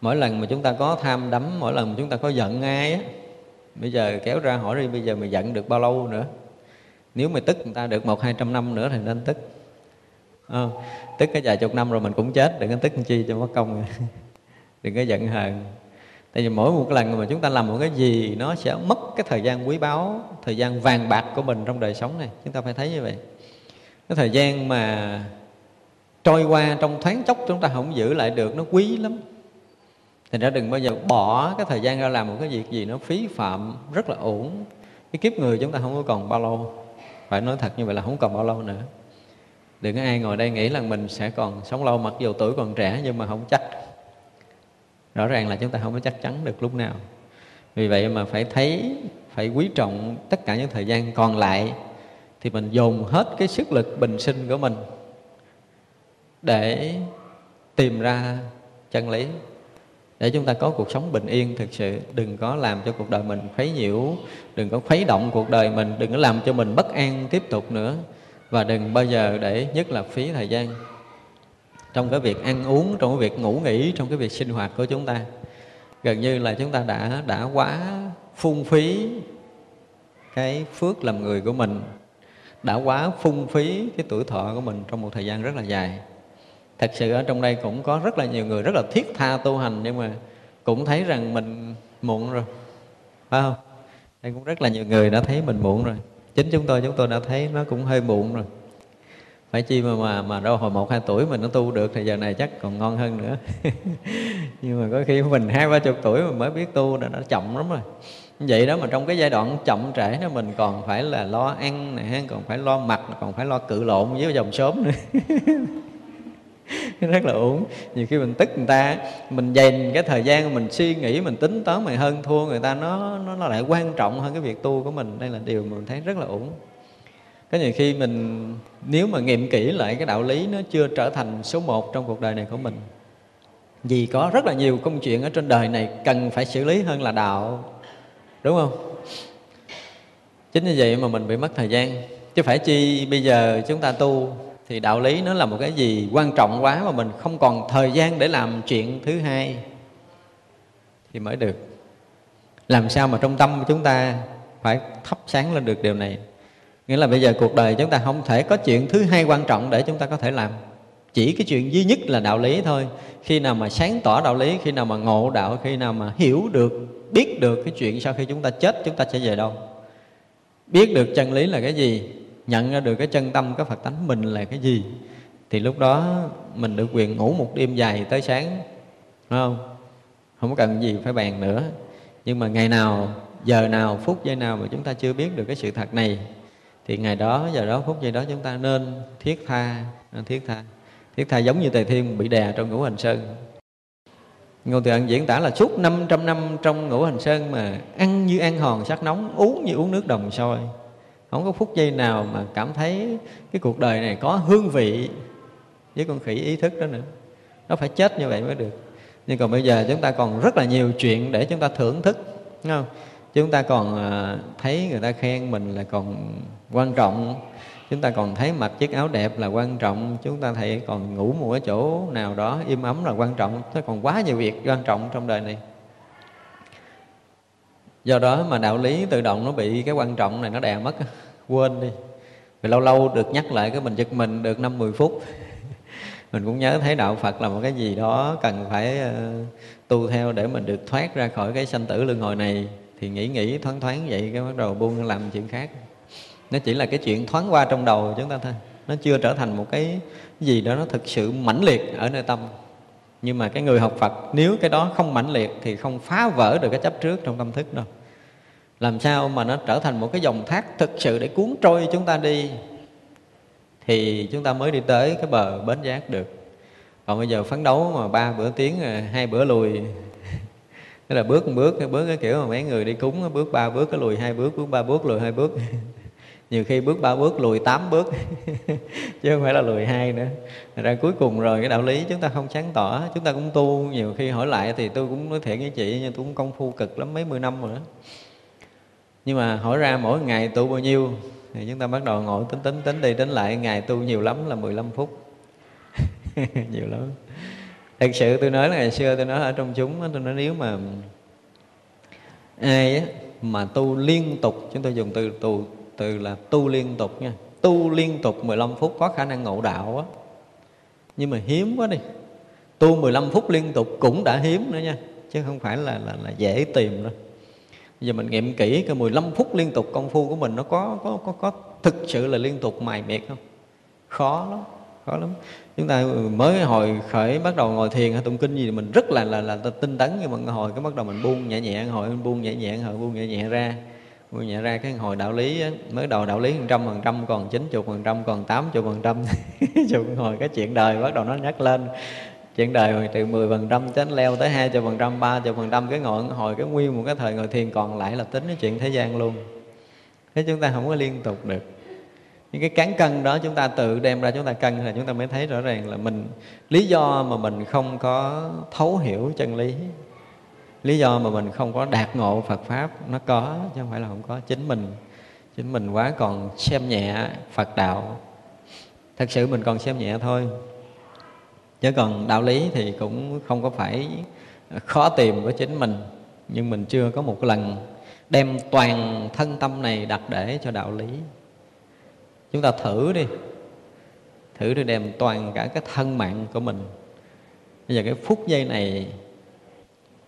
mỗi lần mà chúng ta có tham đắm, mỗi lần mà chúng ta có giận ai á bây giờ kéo ra hỏi đi bây giờ mày giận được bao lâu nữa? Nếu mày tức người ta được một hai trăm năm nữa thì nên tức. À, tức cái vài chục năm rồi mình cũng chết đừng có tức chi cho mất công. Đừng có giận hờn. Tại vì mỗi một lần mà chúng ta làm một cái gì nó sẽ mất cái thời gian quý báu thời gian vàng bạc của mình trong đời sống này. Chúng ta phải thấy như vậy. Cái thời gian mà trôi qua trong thoáng chốc chúng ta không giữ lại được nó quý lắm thành ra đừng bao giờ bỏ cái thời gian ra làm một cái việc gì nó phí phạm, rất là ổn cái kiếp người chúng ta không có còn bao lâu. Phải nói thật như vậy là không còn bao lâu nữa. Đừng có ai ngồi đây nghĩ là mình sẽ còn sống lâu, mặc dù tuổi còn trẻ nhưng mà không chắc. Rõ ràng là chúng ta không có chắc chắn được lúc nào. Vì vậy mà phải thấy, phải quý trọng tất cả những thời gian còn lại thì mình dồn hết cái sức lực bình sinh của mình để tìm ra chân lý để chúng ta có cuộc sống bình yên, thực sự đừng có làm cho cuộc đời mình khuấy nhiễu, đừng có khuấy động cuộc đời mình, đừng có làm cho mình bất an tiếp tục nữa. Và đừng bao giờ để, nhất là phí thời gian trong cái việc ăn uống, trong cái việc ngủ nghỉ, trong cái việc sinh hoạt của chúng ta. Gần như là chúng ta đã đã quá phung phí cái phước làm người của mình, đã quá phung phí cái tuổi thọ của mình trong một thời gian rất là dài thật sự ở trong đây cũng có rất là nhiều người rất là thiết tha tu hành, nhưng mà cũng thấy rằng mình muộn rồi. Phải không? Đây cũng rất là nhiều người đã thấy mình muộn rồi. Chính chúng tôi chúng tôi đã thấy nó cũng hơi muộn rồi. Phải chi mà mà mà đâu hồi một, hai tuổi mình nó tu được thì giờ này chắc còn ngon hơn nữa. Nhưng mà có khi mình hai, ba chục tuổi mình mới biết tu là đã chậm lắm rồi. Vậy đó mà trong cái giai đoạn chậm trễ đó mình còn phải là lo ăn này còn phải lo mặc, còn phải lo cự lộn với dòng sớm nữa. rất là uổng. Nhiều khi mình tức người ta mình dành cái thời gian mình suy nghĩ mình tính toán mình hơn thua người ta nó nó, nó lại quan trọng hơn cái việc tu của mình. Đây là điều mà mình thấy rất là uổng. Có nhiều khi mình nếu mà nghiệm kỹ lại cái đạo lý nó chưa trở thành số một trong cuộc đời này của mình. Vì có rất là nhiều công chuyện ở trên đời này cần phải xử lý hơn là đạo đúng không? Chính như vậy mà mình bị mất thời gian. Chứ phải chi bây giờ chúng ta tu thì đạo lý nó là một cái gì quan trọng quá mà mình không còn thời gian để làm chuyện thứ hai. Thì mới được. Làm sao mà trong tâm chúng ta phải thắp sáng lên được điều này? Nghĩa là bây giờ cuộc đời chúng ta không thể có chuyện thứ hai quan trọng để chúng ta có thể làm. Chỉ cái chuyện duy nhất là đạo lý thôi. Khi nào mà sáng tỏ đạo lý, khi nào mà ngộ đạo, khi nào mà hiểu được, biết được cái chuyện sau khi chúng ta chết, chúng ta sẽ về đâu? Biết được chân lý là cái gì? Nhận ra được cái chân tâm cái phật tánh mình là cái gì. Thì lúc đó mình được quyền ngủ một đêm dài tới sáng đúng không? Không cần gì phải bàn nữa. Nhưng mà ngày nào giờ nào phút giây nào mà chúng ta chưa biết được cái sự thật này thì ngày đó giờ đó phút giây đó chúng ta nên thiết tha thiết tha. Thiết tha giống như tề thiên bị đè trong ngũ hành sơn. Ngô Từ Ân diễn tả là suốt 500 năm trong ngũ hành sơn mà ăn như ăn hòn sắc nóng, uống như uống nước đồng sôi không có phút giây nào mà cảm thấy cái cuộc đời này có hương vị với con khỉ ý thức đó nữa. Nó phải chết như vậy mới được. Nhưng còn bây giờ chúng ta còn rất là nhiều chuyện để chúng ta thưởng thức, đúng không? Chúng ta còn à, thấy người ta khen mình là còn quan trọng. Chúng ta còn thấy mặc chiếc áo đẹp là quan trọng. Chúng ta thấy còn ngủ một cái chỗ nào đó im ấm là quan trọng. Nó còn quá nhiều việc quan trọng trong đời này do đó mà đạo lý tự động nó bị cái quan trọng này nó đè mất quên đi. Vì lâu lâu được nhắc lại cái mình giật mình được năm mười phút. Mình cũng nhớ thấy đạo Phật là một cái gì đó cần phải uh, tu theo để mình được thoát ra khỏi cái sanh tử luân hồi này. Thì nghĩ nghĩ thoáng thoáng vậy cái bắt đầu buông làm chuyện khác. Nó chỉ là cái chuyện thoáng qua trong đầu chúng ta thôi. Nó chưa trở thành một cái gì đó nó thực sự mãnh liệt ở nơi tâm. Nhưng mà cái người học Phật nếu cái đó không mãnh liệt thì không phá vỡ được cái chấp trước trong tâm thức đâu làm sao mà nó trở thành một cái dòng thác thực sự để cuốn trôi chúng ta đi? Thì chúng ta mới đi tới cái bờ bến giác được. Còn bây giờ phấn đấu mà ba bữa tiếng à, hai bữa lùi, tức là bước một bước cái bước cái kiểu mà mấy người đi cúng bước ba bước cái lùi, hai bước bước ba bước lùi, hai bước. Nhiều khi bước ba bước lùi tám bước, chứ không phải là lùi hai nữa. Thật ra cuối cùng rồi, cái đạo lý chúng ta không sáng tỏ, chúng ta cũng tu. Nhiều khi hỏi lại thì tôi cũng nói thiện với chị, nhưng tôi cũng công phu cực lắm, mấy mươi năm rồi đó nhưng mà hỏi ra mỗi ngày tu bao nhiêu thì chúng ta bắt đầu ngồi tính tính tính đi tính lại. Ngày tu nhiều lắm là 15 phút. Nhiều lắm. Thật sự tôi nói là ngày xưa tôi nói ở trong chúng tôi nói nếu mà ai á, mà tu liên tục chúng tôi dùng từ tu từ là tu liên tục nha. Tu liên tục 15 phút có khả năng ngộ đạo á. Nhưng mà hiếm quá đi. Tu 15 phút liên tục cũng đã hiếm nữa nha chứ không phải là là, là dễ tìm đâu giờ mình nghiệm kỹ cái 15 phút liên tục công phu của mình nó có có có có thực sự là liên tục mài miệt không? Khó lắm khó lắm. Chúng ta mới hồi khởi bắt đầu ngồi thiền hay tụng kinh gì thì mình rất là là là tinh tấn nhưng mà hồi cái bắt đầu mình buông nhẹ nhẹ hồi mình buông nhẹ nhẹ hồi buông nhẹ nhẹ ra buông nhẹ ra cái hồi đạo lý á, mới đầu đạo lý trăm phần trăm còn chín chục phần trăm còn tám chục phần trăm chục hồi cái chuyện đời bắt đầu nó nhắc lên chuyện đời từ 10 phần trăm đến leo tới hai phần trăm, ba phần trăm cái ngọn, hồi cái nguyên một cái thời ngồi thiền còn lại là tính cái chuyện thế gian luôn. Thế chúng ta không có liên tục được. Những cái cán cân đó chúng ta tự đem ra chúng ta cân là chúng ta mới thấy rõ ràng là mình, lý do mà mình không có thấu hiểu chân lý lý do mà mình không có đạt ngộ Phật pháp nó có, chứ không phải là không có, chính mình chính mình quá còn xem nhẹ Phật đạo. Thật sự mình còn xem nhẹ thôi chứ còn đạo lý thì cũng không có phải khó tìm với chính mình. Nhưng mình chưa có một lần đem toàn thân tâm này đặt để cho đạo lý. Chúng ta thử đi. Thử đi đem toàn cả cái thân mạng của mình. Bây giờ cái phút giây này,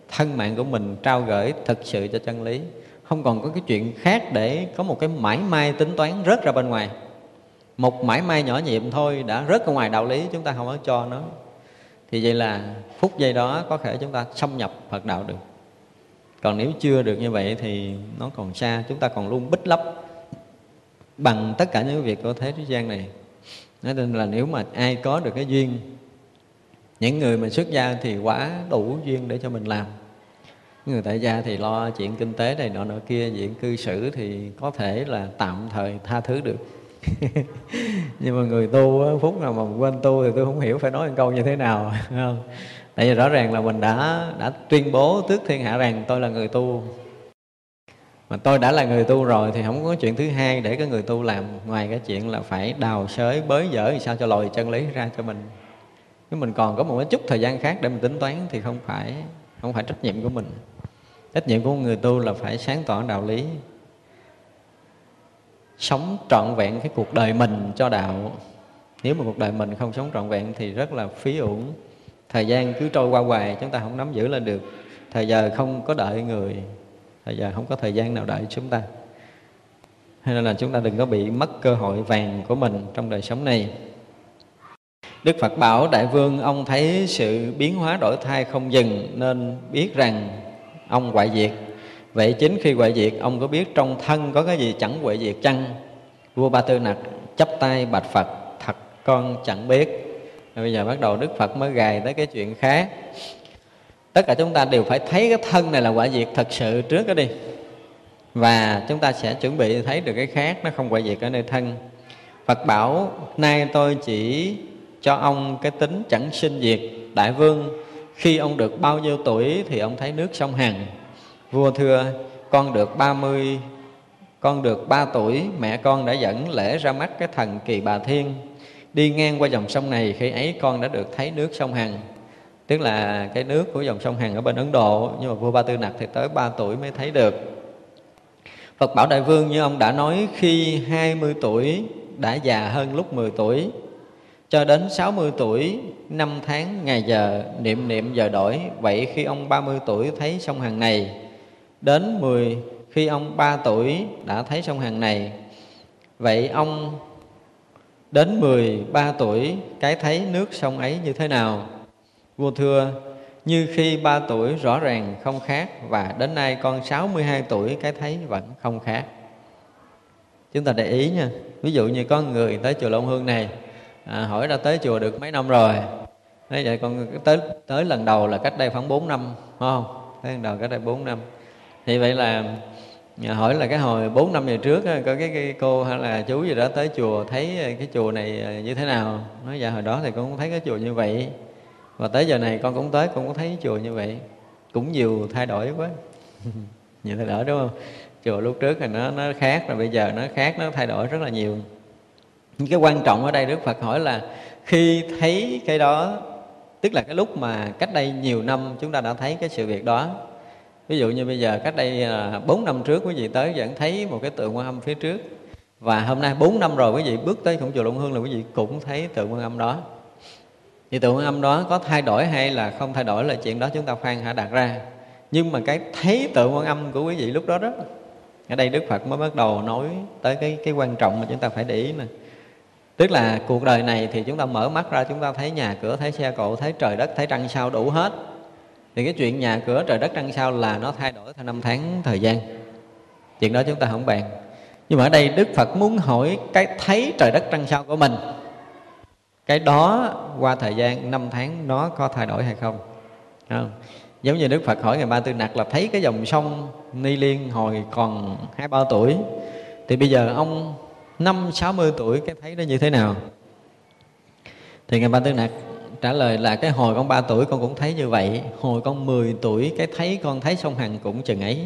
thân mạng của mình trao gửi thực sự cho chân lý. Không còn có cái chuyện khác để có một cái mãi may tính toán rớt ra bên ngoài một mãi may nhỏ nhiệm thôi, đã rớt ra ngoài đạo lý, chúng ta không có cho nó. Thì vậy là phút giây đó có thể chúng ta xâm nhập Phật đạo được. Còn nếu chưa được như vậy thì nó còn xa, chúng ta còn luôn bích lấp bằng tất cả những việc của thế gian này. Nói nên là nếu mà ai có được cái duyên, những người mà xuất gia thì quá đủ duyên để cho mình làm. Người tại gia thì lo chuyện kinh tế này nọ nọ kia, chuyện cư xử thì có thể là tạm thời tha thứ được. nhưng mà người tu phút nào mà quên tu thì tôi không hiểu phải nói một câu như thế nào không? Tại vì rõ ràng là mình đã đã tuyên bố trước thiên hạ rằng tôi là người tu. Mà tôi đã là người tu rồi thì không có chuyện thứ hai để cái người tu làm ngoài cái chuyện là phải đào sới, bới dở thì sao cho lòi chân lý ra cho mình. Nếu mình còn có một chút thời gian khác để mình tính toán thì không phải không phải trách nhiệm của mình. Trách nhiệm của người tu là phải sáng tỏ đạo lý sống trọn vẹn cái cuộc đời mình cho đạo. Nếu mà cuộc đời mình không sống trọn vẹn thì rất là phí uổng. Thời gian cứ trôi qua hoài, chúng ta không nắm giữ lên được. Thời giờ không có đợi người, thời giờ không có thời gian nào đợi chúng ta. Nên là chúng ta đừng có bị mất cơ hội vàng của mình trong đời sống này. Đức Phật bảo, Đại Vương, ông thấy sự biến hóa đổi thay không dừng, Nên biết rằng ông hoại diệt. Vậy chính khi huệ diệt, ông có biết trong thân có cái gì chẳng huệ diệt chăng? Vua Ba Tư Nặc chấp tay bạch Phật, Thật, con chẳng biết. Bây giờ bắt đầu Đức Phật mới gài tới cái chuyện khác. Tất cả chúng ta đều phải thấy cái thân này là quả diệt thật sự trước đó đi. Và chúng ta sẽ chuẩn bị thấy được cái khác, Nó không quả diệt ở nơi thân. Phật bảo, Nay tôi chỉ cho ông cái tính chẳng sinh diệt, Đại vương. Khi ông được bao nhiêu tuổi Thì ông thấy nước sông Hằng. Vua thưa con được 30 Con được 3 tuổi Mẹ con đã dẫn lễ ra mắt cái thần kỳ bà thiên Đi ngang qua dòng sông này Khi ấy con đã được thấy nước sông Hằng Tức là cái nước của dòng sông Hằng ở bên Ấn Độ Nhưng mà vua Ba Tư Nặc thì tới 3 tuổi mới thấy được Phật Bảo Đại Vương như ông đã nói Khi 20 tuổi đã già hơn lúc 10 tuổi cho đến 60 tuổi, năm tháng, ngày giờ, niệm niệm giờ đổi. Vậy khi ông 30 tuổi thấy sông Hằng này, đến 10 khi ông 3 tuổi đã thấy sông hàng này, vậy ông đến 13 tuổi cái thấy nước sông ấy như thế nào? Vua thưa, như khi 3 tuổi rõ ràng không khác và đến nay con 62 tuổi cái thấy vẫn không khác. Chúng ta để ý nha. Ví dụ như có người tới chùa Long Hương này à, hỏi ra tới chùa được mấy năm rồi Nói vậy con tới tới lần đầu là cách đây khoảng 4 năm phải không? Tới lần đầu cách đây 4 năm thì vậy là à, hỏi là cái hồi 4 năm về trước có cái, cái cô hay là chú gì đó tới chùa thấy à, cái chùa này à, như thế nào? Nói dạ hồi đó thì con cũng thấy cái chùa như vậy. Và tới giờ này con cũng tới con cũng thấy chùa như vậy. Cũng nhiều thay đổi quá. Nhiều thay đổi đúng không? Chùa lúc trước thì nó nó khác rồi bây giờ nó khác nó thay đổi rất là nhiều. Những cái quan trọng ở đây đức phật hỏi là khi thấy cái đó tức là cái lúc mà cách đây nhiều năm chúng ta đã thấy cái sự việc đó ví dụ như bây giờ cách đây à, bốn năm trước quý vị tới vẫn thấy một cái tượng quan âm phía trước. Và hôm nay 4 năm rồi quý vị bước tới cổng chùa Long Hương là quý vị cũng thấy tượng quan âm đó. Thì tượng quan âm đó có thay đổi hay là không thay đổi là chuyện đó chúng ta khoan hãy đặt ra. Nhưng mà cái thấy tượng quan âm của quý vị lúc đó đó ở đây Đức Phật mới bắt đầu nói tới cái cái quan trọng mà chúng ta phải để ý nè. Tức là cuộc đời này thì chúng ta mở mắt ra, chúng ta thấy nhà cửa, thấy xe cộ, thấy trời đất, thấy trăng sao đủ hết thì cái chuyện nhà cửa trời đất trăng sao là nó thay đổi theo năm tháng thời gian. Chuyện đó chúng ta không bàn. Nhưng mà ở đây đức phật muốn hỏi cái thấy trời đất trăng sao của mình. Cái đó qua thời gian năm tháng nó có thay đổi hay không? Không? Giống như đức phật hỏi ngày ba tư nặc là thấy cái dòng sông ni liên hồi còn hai ba tuổi. Thì bây giờ ông năm sáu mươi tuổi, cái thấy nó như thế nào? Thì ngày ba tư nặc trả lời là cái hồi con 3 tuổi con cũng thấy như vậy. Hồi con 10 tuổi cái thấy con thấy sông hằng cũng chừng ấy.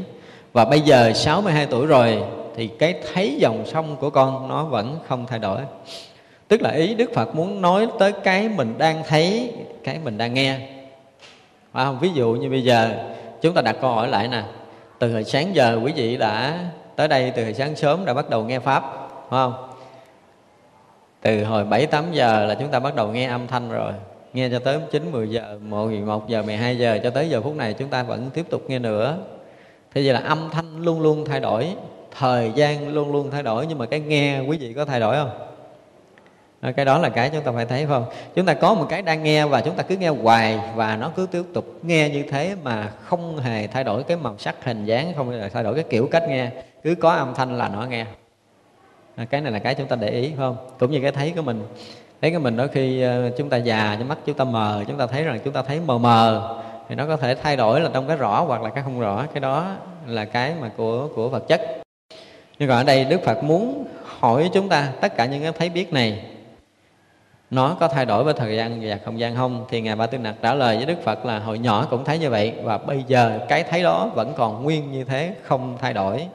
Và bây giờ 62 tuổi rồi thì cái thấy dòng sông của con nó vẫn không thay đổi. Tức là ý đức phật muốn nói tới cái mình đang thấy, cái mình đang nghe. Phải không? Ví dụ như bây giờ, chúng ta đặt câu hỏi lại nè. Từ hồi sáng giờ quý vị đã tới đây, từ hồi sáng sớm đã bắt đầu nghe pháp, phải không? Từ hồi 7 8 giờ là chúng ta bắt đầu nghe âm thanh rồi nghe cho tới 9 10 giờ 1 11 giờ 12 giờ cho tới giờ phút này chúng ta vẫn tiếp tục nghe nữa. Thế vậy là âm thanh luôn luôn thay đổi thời gian luôn luôn thay đổi nhưng mà cái nghe quý vị có thay đổi không? À, cái đó là cái chúng ta phải thấy không? Chúng ta có một cái đang nghe và chúng ta cứ nghe hoài và nó cứ tiếp tục nghe như thế mà không hề thay đổi cái màu sắc hình dáng không hề thay đổi cái kiểu cách nghe. Cứ có âm thanh là nó nghe. À, cái này là cái chúng ta để ý không? Cũng như cái thấy của mình thấy cái mình đôi khi ờ, chúng ta già cho mắt chúng ta mờ, chúng ta thấy rằng chúng ta thấy mờ mờ, thì nó có thể thay đổi là trong cái rõ hoặc là cái không rõ. Cái đó là cái mà của của vật chất. Nhưng còn ở đây đức phật muốn hỏi chúng ta tất cả những cái thấy biết này, nó có thay đổi với thời gian và không gian không? Thì ngài ba tư nặc trả lời với đức phật là hồi nhỏ cũng thấy như vậy và bây giờ cái thấy đó vẫn còn nguyên như thế, không thay đổi.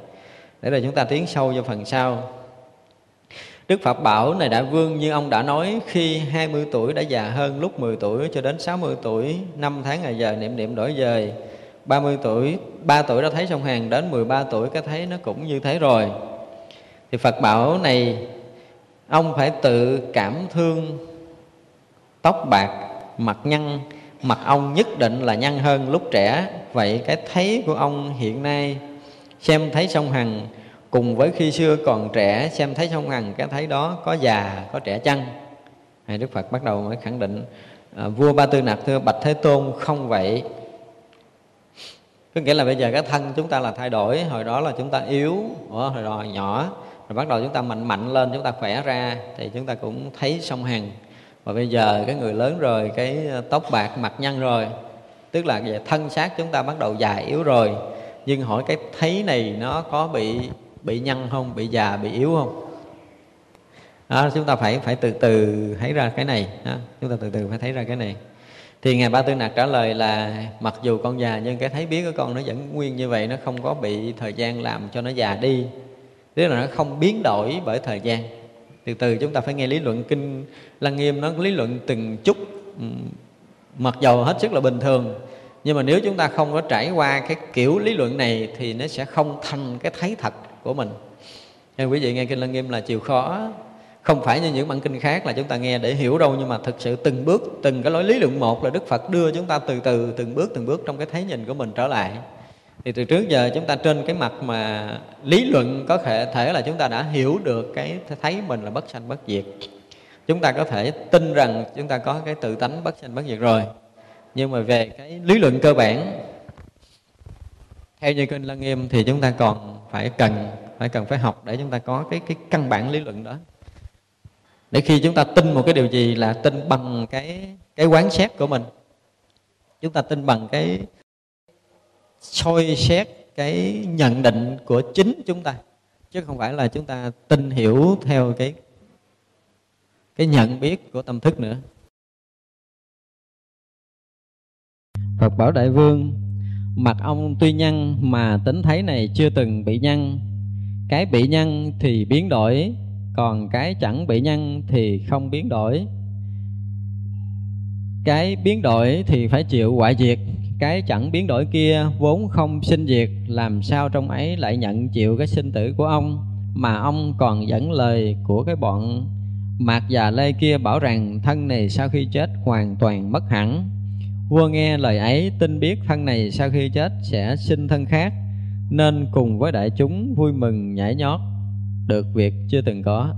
Để rồi chúng ta tiến sâu vào phần sau. Đức Phật bảo này đại vương như ông đã nói khi 20 tuổi đã già hơn lúc 10 tuổi cho đến 60 tuổi, năm tháng ngày giờ niệm niệm đổi dời. 30 tuổi, 3 tuổi đã thấy sông hàng đến 13 tuổi cái thấy nó cũng như thế rồi. Thì Phật bảo này ông phải tự cảm thương tóc bạc, mặt nhăn, mặt ông nhất định là nhăn hơn lúc trẻ. Vậy cái thấy của ông hiện nay xem thấy sông Hằng cùng với khi xưa còn trẻ xem thấy sông hằng cái thấy đó có già có trẻ chăng? Hay đức phật bắt đầu mới khẳng định à, vua ba tư nặc thưa bạch thế tôn không vậy. Có nghĩa là bây giờ cái thân chúng ta là thay đổi hồi đó là chúng ta yếu hồi đó nhỏ rồi bắt đầu chúng ta mạnh mạnh lên chúng ta khỏe ra thì chúng ta cũng thấy sông hằng. Và bây giờ cái người lớn rồi cái à, tóc bạc mặt nhăn rồi tức là về thân xác chúng ta bắt đầu già yếu rồi. Nhưng hỏi cái thấy này nó có bị bị nhăn không bị già bị yếu không? Đó, chúng ta phải phải từ từ thấy ra cái này. Đó. chúng ta từ từ phải thấy ra cái này. Thì ngài ba tư nặc trả lời là mặc dù con già nhưng cái thấy biết của con nó vẫn nguyên như vậy nó không có bị thời gian làm cho nó già đi. Tức là nó không biến đổi bởi thời gian. Từ từ chúng ta phải nghe lý luận kinh lăng nghiêm nó lý luận từng chút. Ừ, mặc dầu hết sức là bình thường nhưng mà nếu chúng ta không có trải qua cái kiểu lý luận này thì nó sẽ không thành cái thấy thật của mình. Nên quý vị, nghe kinh lăng nghiêm là chịu khó. Không phải như những bản kinh khác là chúng ta nghe để hiểu đâu, nhưng mà thực sự từng bước, từng cái lối lý luận một là đức phật đưa chúng ta từ từ, từng bước từng bước trong cái thấy nhìn của mình trở lại. Thì từ trước giờ chúng ta trên cái mặt mà lý luận có thể thể là chúng ta đã hiểu được cái thấy mình là bất sanh bất diệt. Chúng ta có thể tin rằng chúng ta có cái tự tánh bất sanh bất diệt rồi. Nhưng mà về cái lý luận cơ bản theo như kinh lăng nghiêm thì chúng ta còn phải cần phải cần phải học để chúng ta có cái cái căn bản lý luận đó. Để khi chúng ta tin một cái điều gì là tin bằng cái cái quán xét của mình. Chúng ta tin bằng cái soi xét cái nhận định của chính chúng ta, chứ không phải là chúng ta tin hiểu theo cái cái nhận biết của tâm thức nữa. Phật bảo đại vương Mặt ông tuy nhăn mà tính thấy này chưa từng bị nhăn. Cái bị nhăn thì biến đổi, Còn cái chẳng bị nhăn thì không biến đổi. Cái biến đổi thì phải chịu hoại diệt, Cái chẳng biến đổi kia vốn không sinh diệt, Làm sao trong ấy lại nhận chịu cái sinh tử của ông, Mà ông còn dẫn lời của cái bọn. Mạc già lê kia bảo rằng thân này sau khi chết hoàn toàn mất hẳn. Vua nghe lời ấy tin biết thân này sau khi chết sẽ sinh thân khác Nên cùng với đại chúng vui mừng nhảy nhót. Được việc chưa từng có.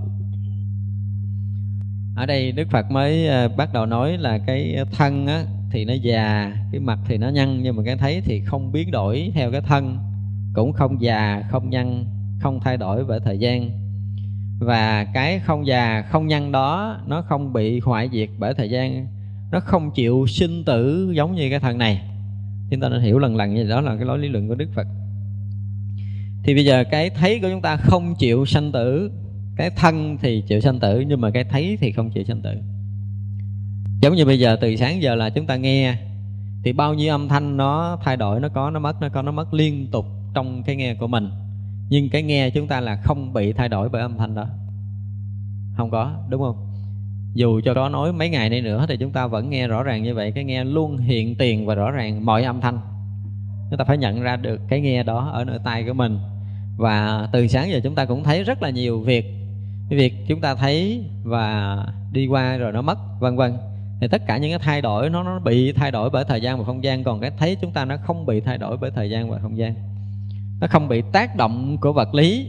Ở đây đức phật mới ờ, bắt đầu nói là cái thân á, thì nó già cái mặt thì nó nhăn nhưng mà cái thấy thì không biến đổi theo cái thân cũng không già không nhăn không thay đổi bởi thời gian. Và cái không già không nhăn đó nó không bị hoại diệt bởi thời gian nó không chịu sinh tử giống như cái thân này. Chúng ta nên hiểu lần lần như đó là cái lối lý luận của đức phật. Thì bây giờ cái thấy của chúng ta không chịu sanh tử, cái thân thì chịu sanh tử, nhưng mà cái thấy thì không chịu sanh tử. Giống như bây giờ, từ sáng giờ là chúng ta nghe, thì bao nhiêu âm thanh nó thay đổi, nó có, nó mất, nó có, nó mất liên tục trong cái nghe của mình. Nhưng cái nghe chúng ta là không bị thay đổi bởi âm thanh đó. Không có, đúng không? Dù cho đó nói mấy ngày nay nữa thì chúng ta vẫn nghe rõ ràng như vậy, cái nghe luôn hiện tiền và rõ ràng mọi âm thanh. Chúng ta phải nhận ra được cái nghe đó ở nơi tai của mình. Và từ sáng giờ chúng ta cũng thấy rất là nhiều việc. Cái việc chúng ta thấy và đi qua rồi nó mất, vân vân. Thì tất cả những cái thay đổi nó nó bị thay đổi bởi thời gian và không gian, còn cái thấy chúng ta nó không bị thay đổi bởi thời gian và không gian. Nó không bị tác động của vật lý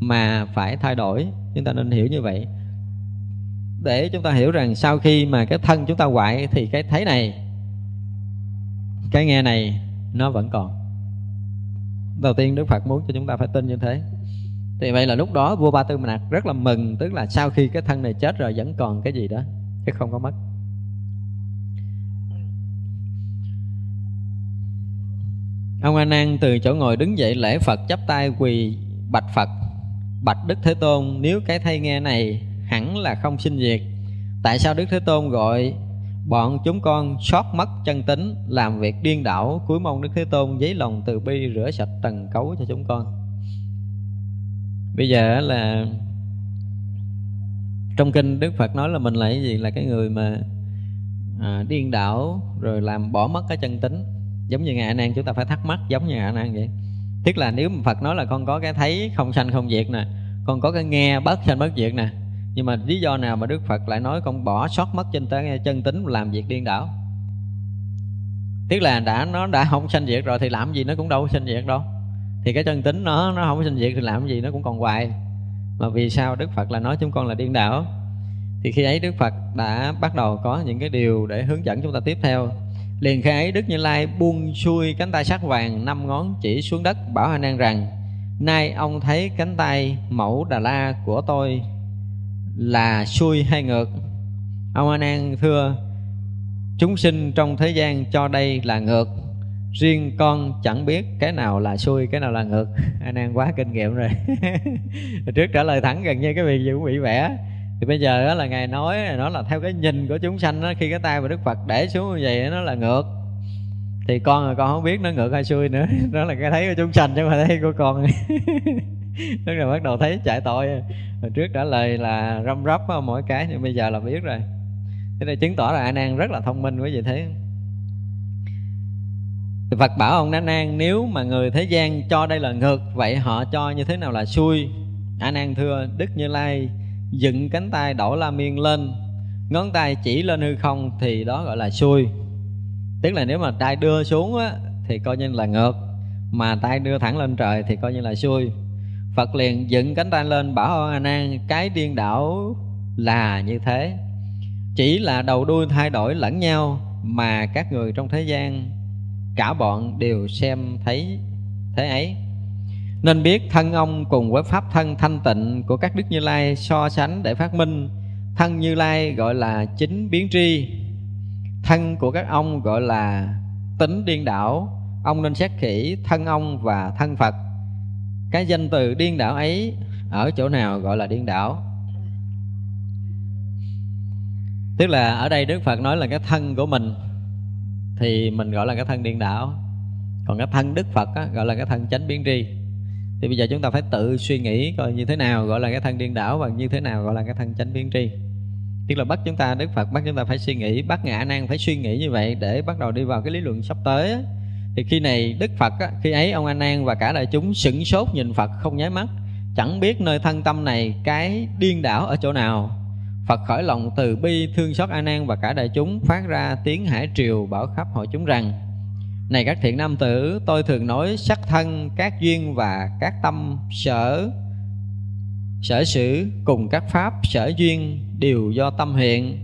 mà phải thay đổi. Chúng ta nên hiểu như vậy để chúng ta hiểu rằng sau khi mà cái thân chúng ta hoại thì cái thấy này, cái nghe này nó vẫn còn. Đầu tiên đức phật muốn cho chúng ta phải tin như thế. Thì vậy là lúc đó vua ba tư nặc rất là mừng, tức là sau khi cái thân này chết rồi vẫn còn cái gì đó, chứ không có mất. Ông a nan từ chỗ ngồi đứng dậy lễ phật, chắp tay quỳ bạch phật. Bạch đức thế tôn, nếu cái thay nghe này hẳn là không sinh diệt tại sao đức thế tôn gọi bọn chúng con sót mất chân tính làm việc điên đảo cuối mong đức thế tôn giấy lòng từ bi rửa sạch trần cấu cho chúng con? Bây giờ là trong kinh đức phật nói là mình là cái gì? Là cái người mà à, điên đảo rồi làm bỏ mất cái chân tính. Giống như ngài anh nan chúng ta phải thắc mắc giống như ngài anh nan vậy. Tức là nếu mà phật nói là con có cái thấy không sanh không diệt nè con có cái nghe bất sanh bất diệt nè nhưng mà lý do nào mà đức phật lại nói con bỏ sót mất trên tới, chân tính làm việc điên đảo? Tức là đã, nó đã không sanh diệt rồi thì làm gì nó cũng đâu sanh diệt đâu. Thì cái chân tính nó nó không sanh diệt thì làm gì nó cũng còn hoài. Mà vì sao đức phật là nói chúng con là điên đảo? Thì khi ấy đức phật đã bắt đầu có những cái điều để hướng dẫn chúng ta tiếp theo. Liền khi ấy, đức như lai buông xuôi cánh tay sắc vàng năm ngón chỉ xuống đất, bảo a nan rằng, nay ông thấy cánh tay mẫu đà la của tôi là xuôi hay ngược? Ông a nan thưa, chúng sinh trong thế gian cho đây là ngược. Riêng con chẳng biết cái nào là xuôi cái nào là ngược. A nan quá kinh nghiệm rồi. Trước trả lời thẳng gần như cái việc gì cũng bị vẽ. Thì bây giờ đó là ngài nói, nó là theo cái nhìn của chúng sanh đó khi cái tay của đức phật để xuống như vậy nó là ngược. Thì con là con không biết nó ngược hay xuôi nữa. Đó là cái thấy của chúng sanh chứ mà thấy của con. tức là bắt đầu thấy chạy tội. Hồi trước trả lời là răm rắp mỗi cái nhưng bây giờ là biết rồi. Thế này chứng tỏ là a nan rất là thông minh quý vị thấy Phật bảo ông A Nan nếu mà người thế gian cho đây là ngược vậy họ cho như thế nào là xuôi A Nan thưa Đức Như Lai dựng cánh tay đổ la miên lên ngón tay chỉ lên hư không thì đó gọi là xuôi tức là nếu mà tay đưa xuống á, thì coi như là ngược mà tay đưa thẳng lên trời thì coi như là xuôi Phật liền dựng cánh tay lên bảo A Nan, cái điên đảo là như thế. Chỉ là đầu đuôi thay đổi lẫn nhau mà các người trong thế gian, cả bọn đều xem thấy thế ấy. Nên biết thân ông cùng với pháp thân thanh tịnh của các đức như lai so sánh để phát minh. Thân như lai gọi là chính biến tri. Thân của các ông gọi là tính điên đảo. Ông nên xét kỹ thân ông và thân phật cái danh từ điên đảo ấy ở chỗ nào gọi là điên đảo? Tức là ở đây đức phật nói là cái thân của mình thì mình gọi là cái thân điên đảo. Còn cái thân đức phật á, gọi là cái thân chánh biến tri. Thì bây giờ chúng ta phải tự suy nghĩ coi như thế nào gọi là cái thân điên đảo và như thế nào gọi là cái thân chánh biến tri. Tức là bắt chúng ta đức phật bắt chúng ta phải suy nghĩ bắt ngã năng phải suy nghĩ như vậy để bắt đầu đi vào cái lý luận sắp tới á thì khi này đức phật á, khi ấy ông a nan và cả đại chúng sửng sốt nhìn phật không nháy mắt chẳng biết nơi thân tâm này cái điên đảo ở chỗ nào. Phật khởi lòng từ bi thương xót A Nan và cả đại chúng phát ra tiếng hải triều bảo khắp hội chúng rằng này các thiện nam tử tôi thường nói sắc thân các duyên và các tâm sở sở sử cùng các pháp sở duyên đều do tâm hiện.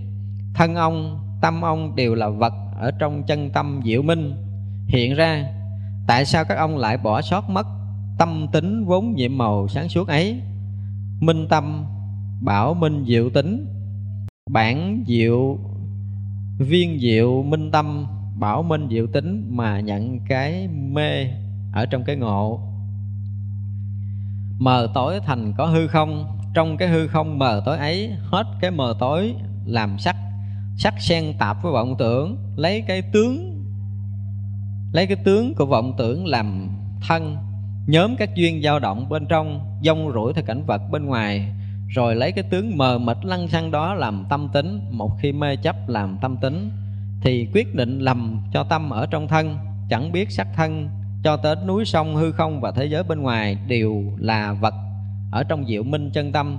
Thân ông tâm ông đều là vật ở trong chân tâm diệu minh hiện ra, tại sao các ông lại bỏ sót mất tâm tính vốn nhiệm màu sáng suốt ấy? Minh tâm, bảo minh diệu tính, bản diệu, viên diệu minh tâm, bảo minh diệu tính mà nhận cái mê ở trong cái ngộ. Mờ tối thành có hư không? Trong cái hư không mờ tối ấy, hết cái mờ tối làm sắc. Sắc xen tạp với vọng tưởng, lấy cái tướng lấy cái tướng của vọng tưởng làm thân, nhóm các duyên dao động bên trong, dông rủi theo cảnh vật bên ngoài, rồi lấy cái tướng mờ mịt lăng xăng đó làm tâm tính, một khi mê chấp làm tâm tính, thì quyết định lầm cho tâm ở trong thân, chẳng biết sắc thân, cho tới núi sông, hư không và thế giới bên ngoài đều là vật ở trong diệu minh chân tâm.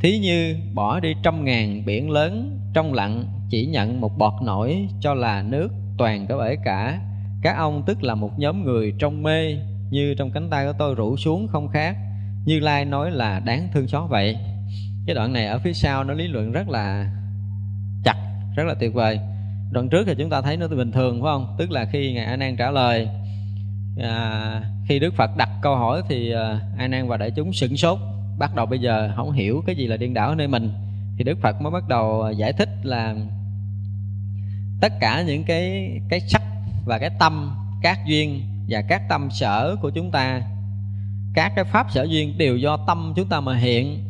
Thí như bỏ đi trăm ngàn biển lớn, trong lặng chỉ nhận một bọt nổi cho là nước toàn có bể cả các ông tức là một nhóm người trong mê như trong cánh tay của tôi rủ xuống không khác như lai nói là đáng thương xót vậy. Cái đoạn này ở phía sau nó lý luận rất là chặt rất là tuyệt vời. Đoạn trước thì chúng ta thấy nó bình thường phải không? Tức là khi ngài a nan trả lời à, khi đức phật đặt câu hỏi thì à, a nan và đại chúng sửng sốt bắt đầu bây giờ không hiểu cái gì là điên đảo ở nơi mình. Thì đức phật mới bắt đầu à, giải thích là tất cả những cái cái sắc và cái tâm các duyên và các tâm sở của chúng ta. Các cái pháp sở duyên đều do tâm chúng ta mà hiện.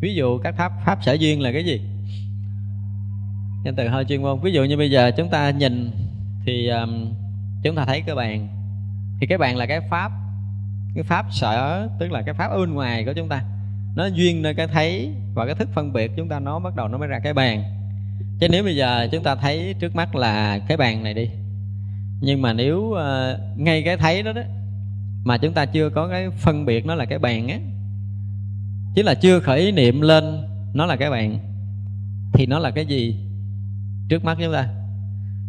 Ví dụ các pháp pháp sở duyên là cái gì? Nhân từ hơi chuyên môn. Ví dụ như bây giờ chúng ta nhìn thì um, chúng ta thấy cái bàn thì cái bàn là cái pháp cái pháp sở tức là cái pháp ở bên ngoài của chúng ta. Nó duyên nơi cái thấy và cái thức phân biệt chúng ta nó bắt đầu nó mới ra cái bàn. Chứ nếu bây giờ chúng ta thấy trước mắt là cái bàn này đi nhưng mà nếu uh, ngay cái thấy đó đó mà chúng ta chưa có cái phân biệt nó là cái bàn á chứ là chưa khởi niệm lên nó là cái bàn thì nó là cái gì trước mắt chúng ta?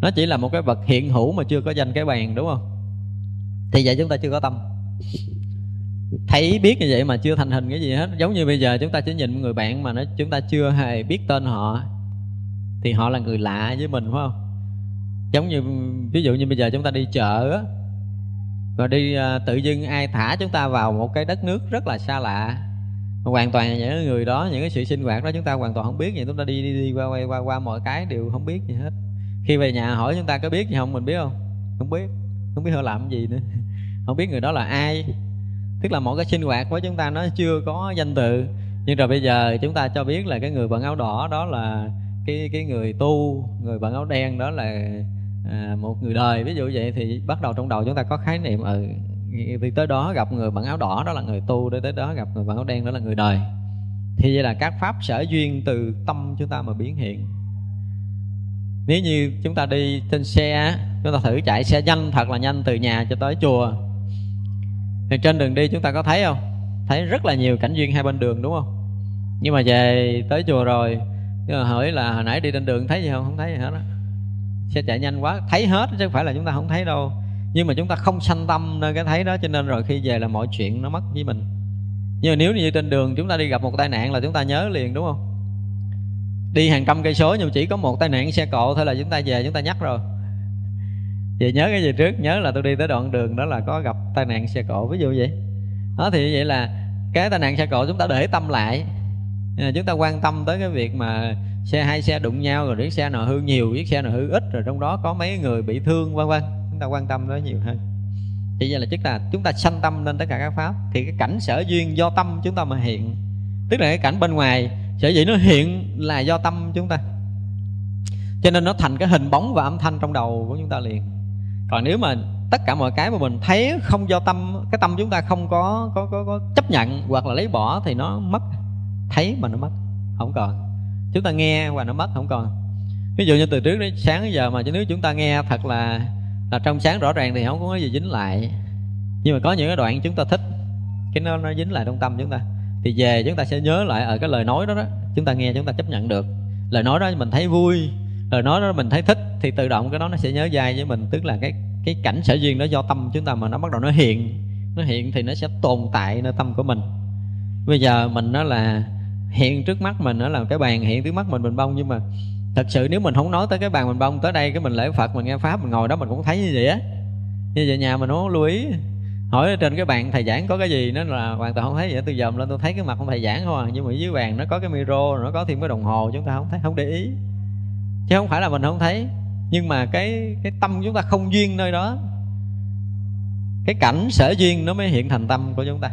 Nó chỉ là một cái vật hiện hữu mà chưa có danh cái bàn đúng không? Thì vậy chúng ta chưa có tâm. Thấy biết như vậy mà chưa thành hình cái gì hết. Giống như bây giờ chúng ta chỉ nhìn người bạn mà nó chúng ta chưa hề biết tên họ thì họ là người lạ với mình phải không? Giống như ví dụ như bây giờ chúng ta đi chợ á và đi à, tự dưng ai thả chúng ta vào một cái đất nước rất là xa lạ. Hoàn toàn những người đó những cái sự sinh hoạt đó chúng ta hoàn toàn không biết gì chúng ta đi đi, đi qua, qua qua qua mọi cái đều không biết gì hết. Khi về nhà hỏi chúng ta có biết gì không mình biết không? Không biết không biết họ làm gì nữa. Không biết người đó là ai. Tức là mỗi cái sinh hoạt của chúng ta nó chưa có danh từ. Nhưng rồi bây giờ chúng ta cho biết là cái người bận áo đỏ đó là cái cái người tu người bận áo đen đó là à, một người đời ví dụ vậy thì bắt đầu trong đầu chúng ta có khái niệm ừ thì tới đó gặp người bằng áo đỏ đó là người tu tới tới đó gặp người bằng áo đen đó là người đời. Thì vậy là các pháp sở duyên từ tâm chúng ta mà biến hiện. Nếu như chúng ta đi trên xe chúng ta thử chạy xe nhanh thật là nhanh từ nhà cho tới chùa. Thì trên đường đi chúng ta có thấy không? Thấy rất là nhiều cảnh duyên hai bên đường đúng không? Nhưng mà về tới chùa rồi nhưng mà hỏi là hồi nãy đi trên đường thấy gì không? Không thấy gì hết á xe chạy nhanh quá. Thấy hết chứ không phải là chúng ta không thấy đâu. Nhưng mà chúng ta không sanh tâm nơi cái thấy đó, cho nên rồi khi về là mọi chuyện nó mất với mình. Nhưng mà nếu như trên đường chúng ta đi gặp một tai nạn là chúng ta nhớ liền, đúng không? Đi hàng trăm cây số nhưng chỉ có một tai nạn xe cộ thôi là chúng ta về, chúng ta nhắc rồi. Về nhớ cái gì trước? Nhớ là tôi đi tới đoạn đường đó là có gặp tai nạn xe cộ. Ví dụ vậy. Đó, thì vậy là cái tai nạn xe cộ chúng ta để tâm lại. À, chúng ta quan tâm tới cái việc mà xe hai xe đụng nhau rồi chiếc xe nào hư nhiều chiếc xe nào hư ít rồi trong đó có mấy người bị thương vân vân. Chúng ta quan tâm đó nhiều hơn. Thì vậy là tức là chúng ta sanh tâm lên tất cả các pháp. Thì cái cảnh sở duyên do tâm chúng ta mà hiện. Tức là cái cảnh bên ngoài sở dĩ nó hiện là do tâm chúng ta. Cho nên nó thành cái hình bóng và âm thanh trong đầu của chúng ta liền. Còn nếu mà tất cả mọi cái mà mình thấy không do tâm cái tâm chúng ta không có có có, có chấp nhận hoặc là lấy bỏ thì nó mất. Thấy mà nó mất. Không còn chúng ta nghe và nó mất không còn. Ví dụ như từ trước đến sáng đến giờ mà nếu chúng ta nghe thật là là trong sáng rõ ràng thì không có gì dính lại. Nhưng mà có những cái đoạn chúng ta thích, cái nó nó dính lại trong tâm chúng ta. Thì về chúng ta sẽ nhớ lại ở cái lời nói đó đó. Chúng ta nghe, chúng ta chấp nhận được. Lời nói đó mình thấy vui, lời nói đó mình thấy thích thì tự động cái đó nó sẽ nhớ dai với mình. Tức là cái cái cảnh sở duyên đó do tâm chúng ta mà nó bắt đầu nó hiện. Nó hiện thì nó sẽ tồn tại nơi tâm của mình. Bây giờ mình nó là hiện trước mắt mình nó là cái bàn, hiện trước mắt mình mình bông. Nhưng mà thật sự nếu mình không nói tới cái bàn mình bông, tới đây cái mình lễ phật, mình nghe pháp, mình ngồi đó mình cũng thấy như vậy á. Như vậy nhà mình không lưu ý. Hỏi trên cái bàn thầy giảng có cái gì, nó là hoàn toàn không thấy vậy. Tôi dòm lên, tôi thấy cái mặt không thầy giảng không à. Nhưng mà dưới bàn nó có cái micro nó có thêm cái đồng hồ, chúng ta không thấy, không để ý. Chứ không phải là mình không thấy. Nhưng mà cái cái tâm chúng ta không duyên nơi đó. Cái cảnh sở duyên nó mới hiện thành tâm của chúng ta.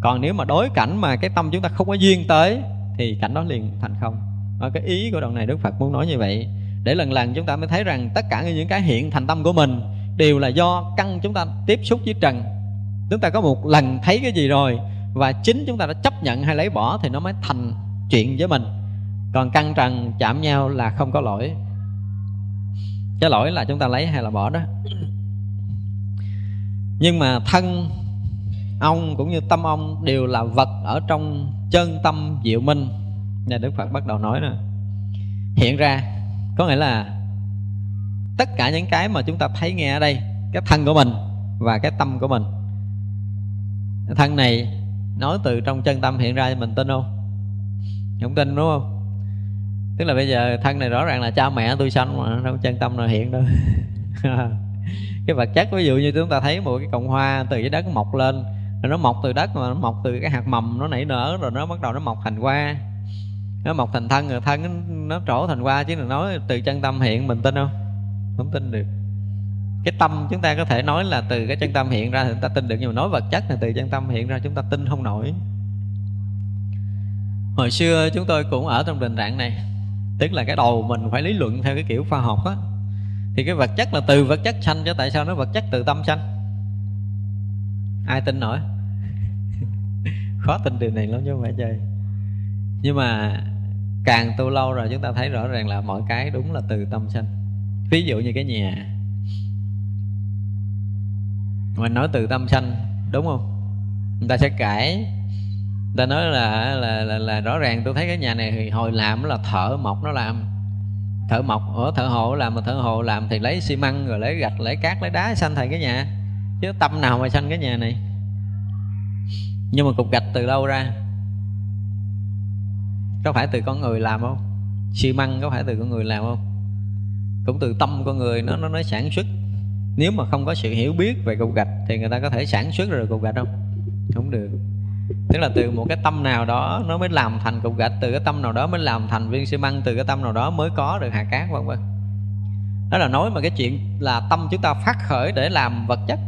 Còn nếu mà đối cảnh mà cái tâm chúng ta không có duyên tới thì cảnh đó liền thành không. Đó, cái ý của đoạn này đức phật muốn nói như vậy để lần lần chúng ta mới thấy rằng tất cả những cái hiện thành tâm của mình đều là do căn chúng ta tiếp xúc với trần. Chúng ta có một lần thấy cái gì rồi và chính chúng ta đã chấp nhận hay lấy bỏ thì nó mới thành chuyện với mình. Còn căn trần chạm nhau là không có lỗi. Cái lỗi là chúng ta lấy hay là bỏ đó. Nhưng mà thân ông cũng như tâm ông đều là vật ở trong chân tâm diệu minh. Nhà đức phật bắt đầu nói nè. Hiện ra, có nghĩa là tất cả những cái mà chúng ta thấy nghe ở đây, cái thân của mình và cái tâm của mình. Cái thân này nói từ trong chân tâm hiện ra mình tin không? Không tin đúng không? Tức là bây giờ thân này rõ ràng là cha mẹ tôi sanh mà, trong chân tâm nào hiện đâu cái vật chất ví dụ như chúng ta thấy một cái cọng hoa từ dưới đất mọc lên rồi nó mọc từ đất mà nó mọc từ cái hạt mầm nó nảy nở rồi nó bắt đầu nó mọc thành hoa. Nó mọc thành thân rồi thân nó, nó trổ thành hoa chứ đừng nói từ chân tâm hiện mình tin không? Không tin được. Cái tâm chúng ta có thể nói là từ cái chân tâm hiện ra thì chúng ta tin được nhưng mà nói vật chất là từ chân tâm hiện ra chúng ta tin không nổi. Hồi xưa chúng tôi cũng ở trong tình trạng này tức là cái đầu mình phải lý luận theo cái kiểu khoa học á. Thì cái vật chất là từ vật chất sanh chứ tại sao nó vật chất từ tâm sanh? Ai tin nổi? Khó tin điều này lắm chứ không phải chơi. Nhưng mà càng tu lâu rồi chúng ta thấy rõ ràng là mọi cái đúng là từ tâm sanh. Ví dụ như cái nhà. Mình nói từ tâm sanh đúng không? Người ta sẽ cãi. Người ta nói là là, là là rõ ràng tôi thấy cái nhà này thì hồi làm là thợ mộc nó làm. Thợ mộc ở thợ hồ làm mà thợ hồ làm thì lấy xi măng rồi lấy gạch lấy cát lấy đá xanh thành cái nhà chứ tâm nào mà xanh cái nhà này? Nhưng mà cục gạch từ đâu ra? Có phải từ con người làm không? Xi măng có phải từ con người làm không? Cũng từ tâm con người, nó nó nó sản xuất. Nếu mà không có sự hiểu biết về cục gạch thì người ta có thể sản xuất ra được cục gạch không? Không được. Tức là từ một cái tâm nào đó nó mới làm thành cục gạch, từ cái tâm nào đó mới làm thành viên xi măng, từ cái tâm nào đó mới có được hạt cát, vân vân. Đó là nói mà cái chuyện là tâm chúng ta phát khởi để làm vật chất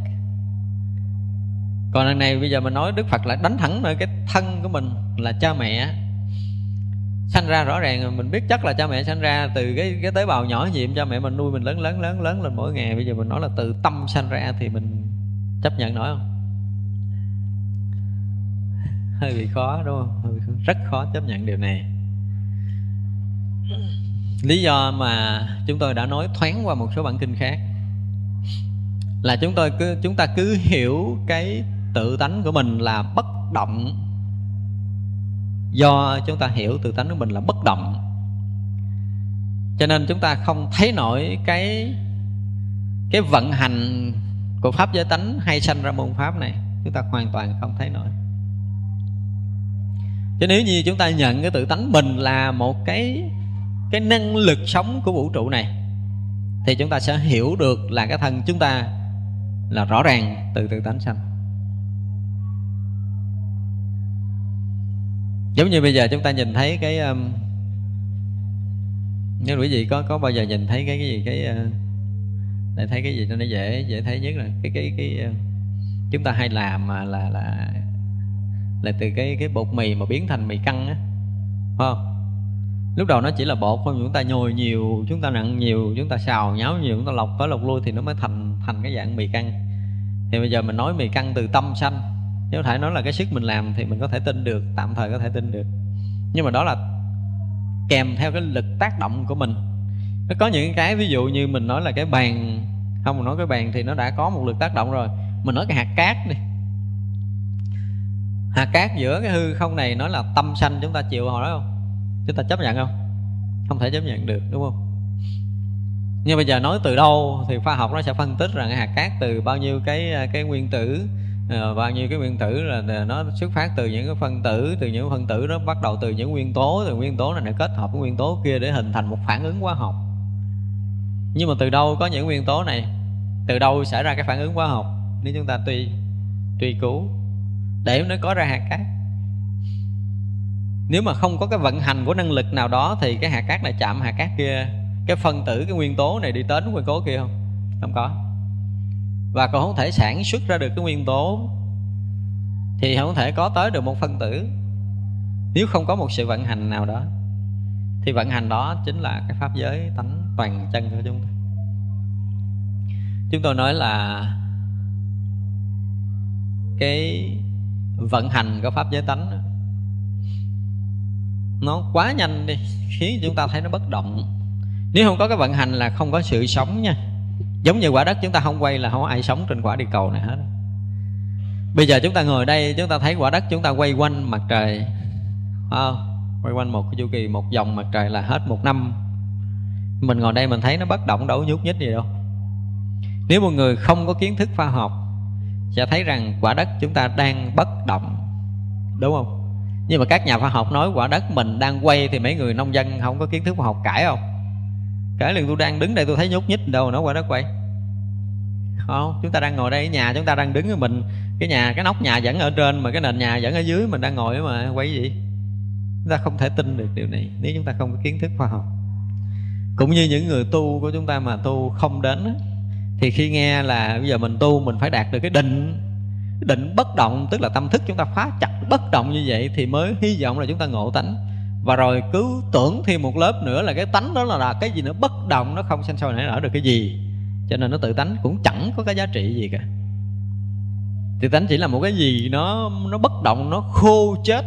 còn lần này bây giờ mình nói đức phật lại đánh thẳng nơi cái thân của mình là cha mẹ. Sanh ra rõ ràng mình biết chắc là cha mẹ sanh ra từ cái cái tế bào nhỏ nhiệm, cha mẹ mình nuôi mình lớn lớn lớn lớn lên mỗi ngày. Bây giờ mình nói là từ tâm sanh ra thì mình chấp nhận nổi không? Hơi bị khó, đúng không? Hơi rất khó chấp nhận điều này. Lý do mà chúng tôi đã nói thoáng qua một số bản kinh khác là chúng tôi cứ, chúng ta cứ hiểu cái tự tánh của mình là bất động. Do chúng ta hiểu tự tánh của mình là bất động. Cho nên chúng ta không thấy nổi cái cái vận hành của pháp giới tánh hay sanh ra môn pháp này. Chúng ta hoàn toàn không thấy nổi. Chứ nếu như chúng ta nhận cái tự tánh mình là một cái cái năng lực sống của vũ trụ này, thì chúng ta sẽ hiểu được là cái thân chúng ta là rõ ràng từ tự tánh sanh. Giống như bây giờ chúng ta nhìn thấy cái um, nếu quý vị có có bao giờ nhìn thấy cái cái gì cái uh, để thấy cái gì nó dễ dễ thấy nhất là cái cái cái uh, chúng ta hay làm mà là là là từ cái cái bột mì mà biến thành mì căng á phải không? Lúc đầu nó chỉ là bột thôi chúng ta nhồi nhiều chúng ta nặng nhiều chúng ta xào nháo nhiều chúng ta lọc tới lọc lui thì nó mới thành thành cái dạng mì căng. Thì bây giờ mình nói mì căng từ tâm sanh nếu thể nói là cái sức mình làm thì mình có thể tin được, tạm thời có thể tin được. Nhưng mà đó là kèm theo cái lực tác động của mình. Nó có những cái ví dụ như mình nói là cái bàn, không mình nói cái bàn thì nó đã có một lực tác động rồi. Mình nói cái hạt cát đi. Hạt cát giữa cái hư không này nói là tâm sanh chúng ta chịu hồi đó không? Chúng ta chấp nhận không? Không thể chấp nhận được, đúng không? Nhưng bây giờ nói từ đâu thì khoa học nó sẽ phân tích rằng hạt cát từ bao nhiêu cái cái nguyên tử Ờ, à, bao nhiêu cái nguyên tử là nó xuất phát từ những cái phân tử từ những phân tử nó bắt đầu từ những nguyên tố từ nguyên tố này nó kết hợp với nguyên tố kia để hình thành một phản ứng hóa học. Nhưng mà từ đâu có những nguyên tố này? Từ đâu xảy ra cái phản ứng hóa học? Nếu chúng ta tuy truy cứu để nó có ra hạt cát. Nếu mà không có cái vận hành của năng lực nào đó thì cái hạt cát này chạm hạt cát kia cái phân tử cái nguyên tố này đi đến nguyên tố kia không? Không có và còn không thể sản xuất ra được cái nguyên tố thì không thể có tới được một phân tử. Nếu không có một sự vận hành nào đó, thì vận hành đó chính là cái pháp giới tánh toàn chân của chúng ta. Chúng tôi nói là cái vận hành của pháp giới tánh nó quá nhanh đi, khiến chúng ta thấy nó bất động. Nếu không có cái vận hành là không có sự sống nha giống như quả đất chúng ta không quay là không có ai sống trên quả địa cầu này hết. Bây giờ chúng ta ngồi đây, chúng ta thấy quả đất chúng ta quay quanh mặt trời. Không? Quay quanh một cái chu kỳ, một vòng mặt trời là hết một năm. Mình ngồi đây mình thấy nó bất động, đâu nhúc nhích gì đâu. Nếu một người không có kiến thức khoa học, sẽ thấy rằng quả đất chúng ta đang bất động. Đúng không? Nhưng mà các nhà khoa học nói quả đất mình đang quay thì mấy người nông dân không có kiến thức khoa học cãi không? Cả lần tôi đang đứng đây, tôi thấy nhúc nhích đâu, nó qua đó quay. Không, chúng ta đang ngồi đây ở nhà, chúng ta đang đứng với mình. Cái nhà, cái nóc nhà vẫn ở trên mà cái nền nhà vẫn ở dưới, mình đang ngồi mà, quay gì? Chúng ta không thể tin được điều này, nếu chúng ta không có kiến thức khoa học. Cũng như những người tu của chúng ta mà tu không đến thì khi nghe là bây giờ mình tu, mình phải đạt được cái định định bất động, tức là tâm thức chúng ta phá chặt bất động như vậy thì mới hy vọng là chúng ta ngộ tánh và rồi cứ tưởng thêm một lớp nữa là cái tánh đó là, là cái gì nữa bất động nó không sanh sôi nảy nở được cái gì. Cho nên nó tự tánh cũng chẳng có cái giá trị gì cả. Tự tánh chỉ là một cái gì nó nó bất động nó khô chết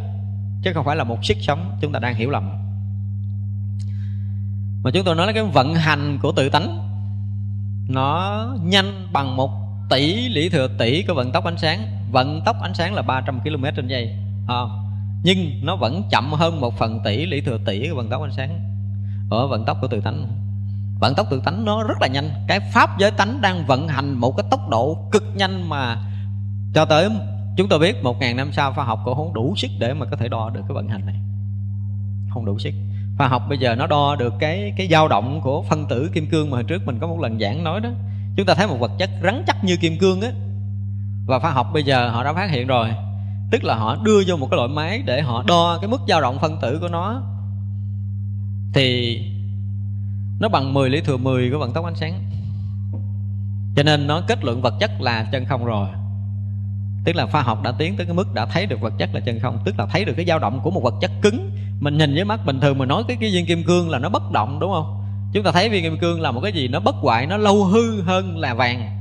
chứ không phải là một sức sống chúng ta đang hiểu lầm. Mà chúng tôi nói là cái vận hành của tự tánh nó nhanh bằng một tỷ lý thừa tỷ của vận tốc ánh sáng. Vận tốc ánh sáng là 300 km trên giây không? Nhưng nó vẫn chậm hơn một phần tỷ lý thừa tỷ của vận tốc ánh sáng. Ở vận tốc của tự tánh. Vận tốc tự tánh nó rất là nhanh. Cái pháp giới tánh đang vận hành một cái tốc độ cực nhanh mà cho tới, chúng tôi biết một ngàn năm sau khoa học cũng không đủ sức để mà có thể đo được cái vận hành này. Không đủ sức. Khoa học bây giờ nó đo được cái cái dao động của phân tử kim cương mà hồi trước mình có một lần giảng nói đó. Chúng ta thấy một vật chất rắn chắc như kim cương á. Và khoa học bây giờ họ đã phát hiện rồi tức là họ đưa vô một cái loại máy để họ đo cái mức dao động phân tử của nó. Thì nó bằng 10 lý thừa 10 của vận tốc ánh sáng. Cho nên nó kết luận vật chất là chân không rồi. Tức là khoa học đã tiến tới cái mức đã thấy được vật chất là chân không, tức là thấy được cái dao động của một vật chất cứng. Mình nhìn với mắt bình thường mình nói cái cái viên kim cương là nó bất động, đúng không? Chúng ta thấy viên kim cương là một cái gì? Nó bất hoại, nó lâu hư hơn là vàng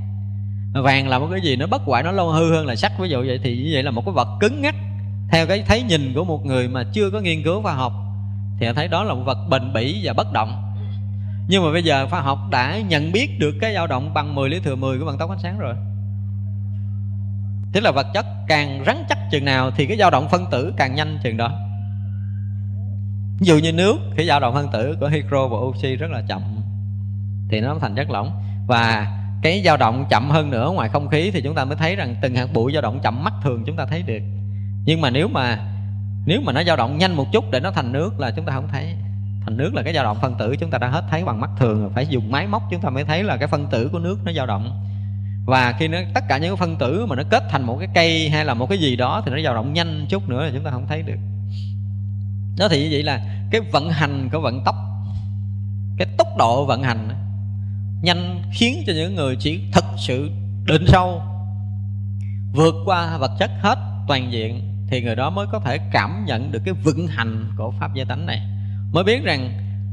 vàng là một cái gì nó bất hoại, nó lâu hư hơn là sắt ví dụ vậy thì như vậy là một cái vật cứng ngắc theo cái thấy nhìn của một người mà chưa có nghiên cứu khoa học, thì thấy đó là một vật bền bỉ và bất động. Nhưng mà bây giờ khoa học đã nhận biết được cái dao động bằng 10 lý thừa 10 của vận tốc ánh sáng rồi. Tức là vật chất càng rắn chắc chừng nào thì cái dao động phân tử càng nhanh chừng đó. Ví dụ như nước, cái dao động phân tử của hydro và oxy rất là chậm, thì nó thành chất lỏng. Và cái dao động chậm hơn nữa ngoài không khí thì chúng ta mới thấy rằng từng hạt bụi dao động chậm mắt thường chúng ta thấy được. Nhưng mà nếu mà nếu mà nó dao động nhanh một chút để nó thành nước là chúng ta không thấy. Thành nước là cái dao động phân tử chúng ta đã hết thấy bằng mắt thường phải dùng máy móc chúng ta mới thấy là cái phân tử của nước nó dao động. Và khi nó, tất cả những cái phân tử mà nó kết thành một cái cây hay là một cái gì đó thì nó dao động nhanh chút nữa là chúng ta không thấy được. Đó thì như vậy là cái vận hành của vận tốc, cái tốc độ vận hành nhanh khiến cho những người chỉ thật sự định sâu, vượt qua vật chất hết toàn diện thì người đó mới có thể cảm nhận được cái vận hành của pháp giới tánh này. Mới biết rằng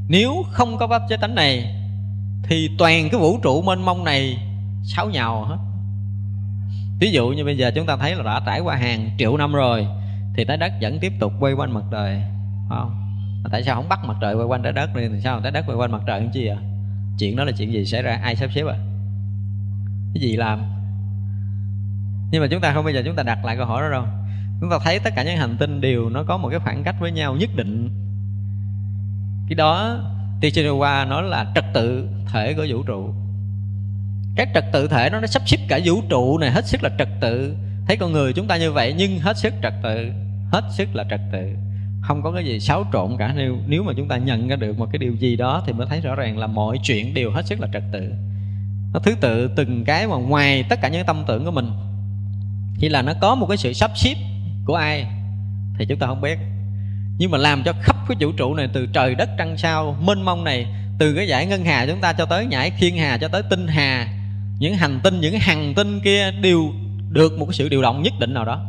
nếu không có pháp giới tánh này thì toàn cái vũ trụ mênh mông này sáo nhào hết. Ví dụ như bây giờ chúng ta thấy là đã trải qua hàng triệu năm rồi thì trái đất vẫn tiếp tục quay quanh mặt trời không? Tại sao không bắt mặt trời quay quanh trái đất đi? Thì sao trái đất quay quanh mặt trời làm chi vậy? Chuyện đó là chuyện gì xảy ra? Ai sắp xếp à? Cái gì làm? Nhưng mà chúng ta không, bây giờ chúng ta đặt lại câu hỏi đó đâu. Chúng ta thấy tất cả những hành tinh đều nó có một cái khoảng cách với nhau nhất định. Cái đó Tichinawa nói là trật tự thể của vũ trụ. Cái trật tự thể nó nó sắp xếp cả vũ trụ này hết sức là trật tự. Thấy con người chúng ta như vậy, nhưng hết sức trật tự. Hết sức là trật tự không có cái gì xáo trộn cả. Nếu nếu mà chúng ta nhận ra được một cái điều gì đó thì mới thấy rõ ràng là mọi chuyện đều hết sức là trật tự. Nó thứ tự từng cái mà ngoài tất cả những tâm tưởng của mình. Chỉ là nó có một cái sự sắp xếp của ai thì chúng ta không biết. Nhưng mà làm cho khắp cái vũ trụ này từ trời đất trăng sao, mênh mông này, từ cái giải ngân hà chúng ta cho tới nhảy thiên hà, cho tới tinh hà, những hành tinh, những hành tinh kia đều được một cái sự điều động nhất định nào đó.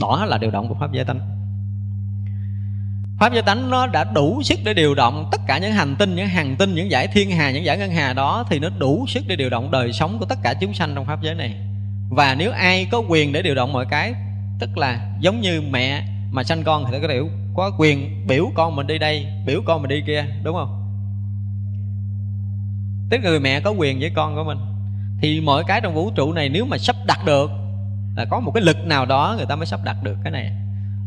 Đó là điều động của pháp giới tánh pháp giới tánh nó đã đủ sức để điều động tất cả những hành tinh, những hàng tinh, những giải thiên hà, những giải ngân hà đó thì nó đủ sức để điều động đời sống của tất cả chúng sanh trong pháp giới này. Và nếu ai có quyền để điều động mọi cái, tức là giống như mẹ mà sanh con thì nó có thể có quyền biểu con mình đi đây, biểu con mình đi kia, đúng không? Tức người mẹ có quyền với con của mình. Thì mọi cái trong vũ trụ này nếu mà sắp đặt được là có một cái lực nào đó người ta mới sắp đặt được cái này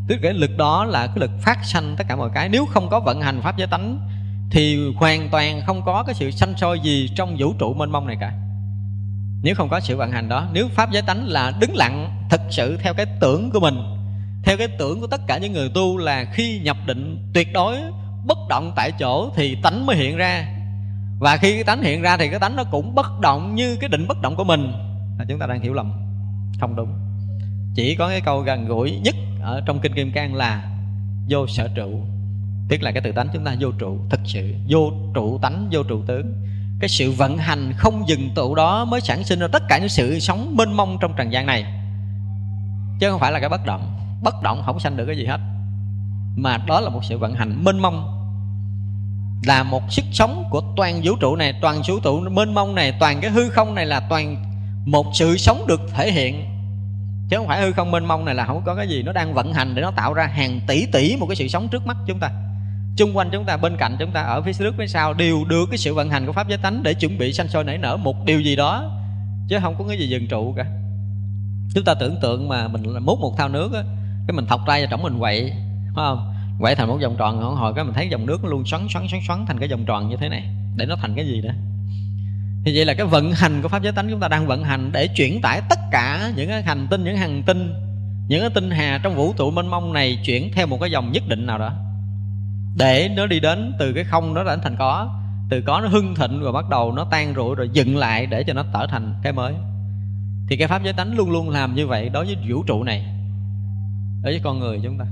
tức cái lực đó là cái lực phát sanh tất cả mọi cái. Nếu không có vận hành pháp giới tánh, thì hoàn toàn không có cái sự sanh sôi gì trong vũ trụ mênh mông này cả. Nếu không có sự vận hành đó, nếu pháp giới tánh là đứng lặng, thực sự theo cái tưởng của mình, theo cái tưởng của tất cả những người tu là khi nhập định tuyệt đối, bất động tại chỗ thì tánh mới hiện ra. Và khi cái tánh hiện ra thì cái tánh nó cũng bất động như cái định bất động của mình. Là chúng ta đang hiểu lầm. Không đúng chỉ có cái câu gần gũi nhất ở trong kinh kim cang là vô sở trụ. Tức là cái tự tánh chúng ta vô trụ thực sự. Vô trụ tánh, vô trụ tướng. Cái sự vận hành không dừng tụ đó mới sản sinh ra tất cả những sự sống mênh mông trong trần gian này. Chứ không phải là cái bất động. Bất động không sanh được cái gì hết. Mà đó là một sự vận hành mênh mông. Là một sức sống của toàn vũ trụ này, toàn vũ trụ mênh mông này, toàn cái hư không này là toàn một sự sống được thể hiện chứ không phải hư không mênh mông này là không có cái gì, nó đang vận hành để nó tạo ra hàng tỷ tỷ một cái sự sống trước mắt chúng ta. Chung quanh chúng ta, bên cạnh chúng ta, ở phía trước, phía sau đều được cái sự vận hành của pháp giới tánh để chuẩn bị sanh sôi nảy nở một điều gì đó, chứ không có cái gì dừng trụ cả. Chúng ta tưởng tượng mà mình múc một thao nước á, cái mình thọc tay vào trong mình quậy, phải không? Quậy thành một vòng tròn hồi cái mình thấy dòng nước nó luôn xoắn xoắn xoắn xoắn thành cái vòng tròn như thế này, để nó thành cái gì đó thì vậy là cái vận hành của pháp giới tánh chúng ta đang vận hành để chuyển tải tất cả những cái hành tinh, những hành tinh, những cái tinh hà trong vũ trụ mênh mông này chuyển theo một cái dòng nhất định nào đó. Để nó đi đến từ cái không nó đã thành có, từ có nó hưng thịnh rồi bắt đầu nó tan rụi rồi dựng lại để cho nó trở thành cái mới. Thì cái pháp giới tánh luôn luôn làm như vậy đối với vũ trụ này, đối với con người chúng ta.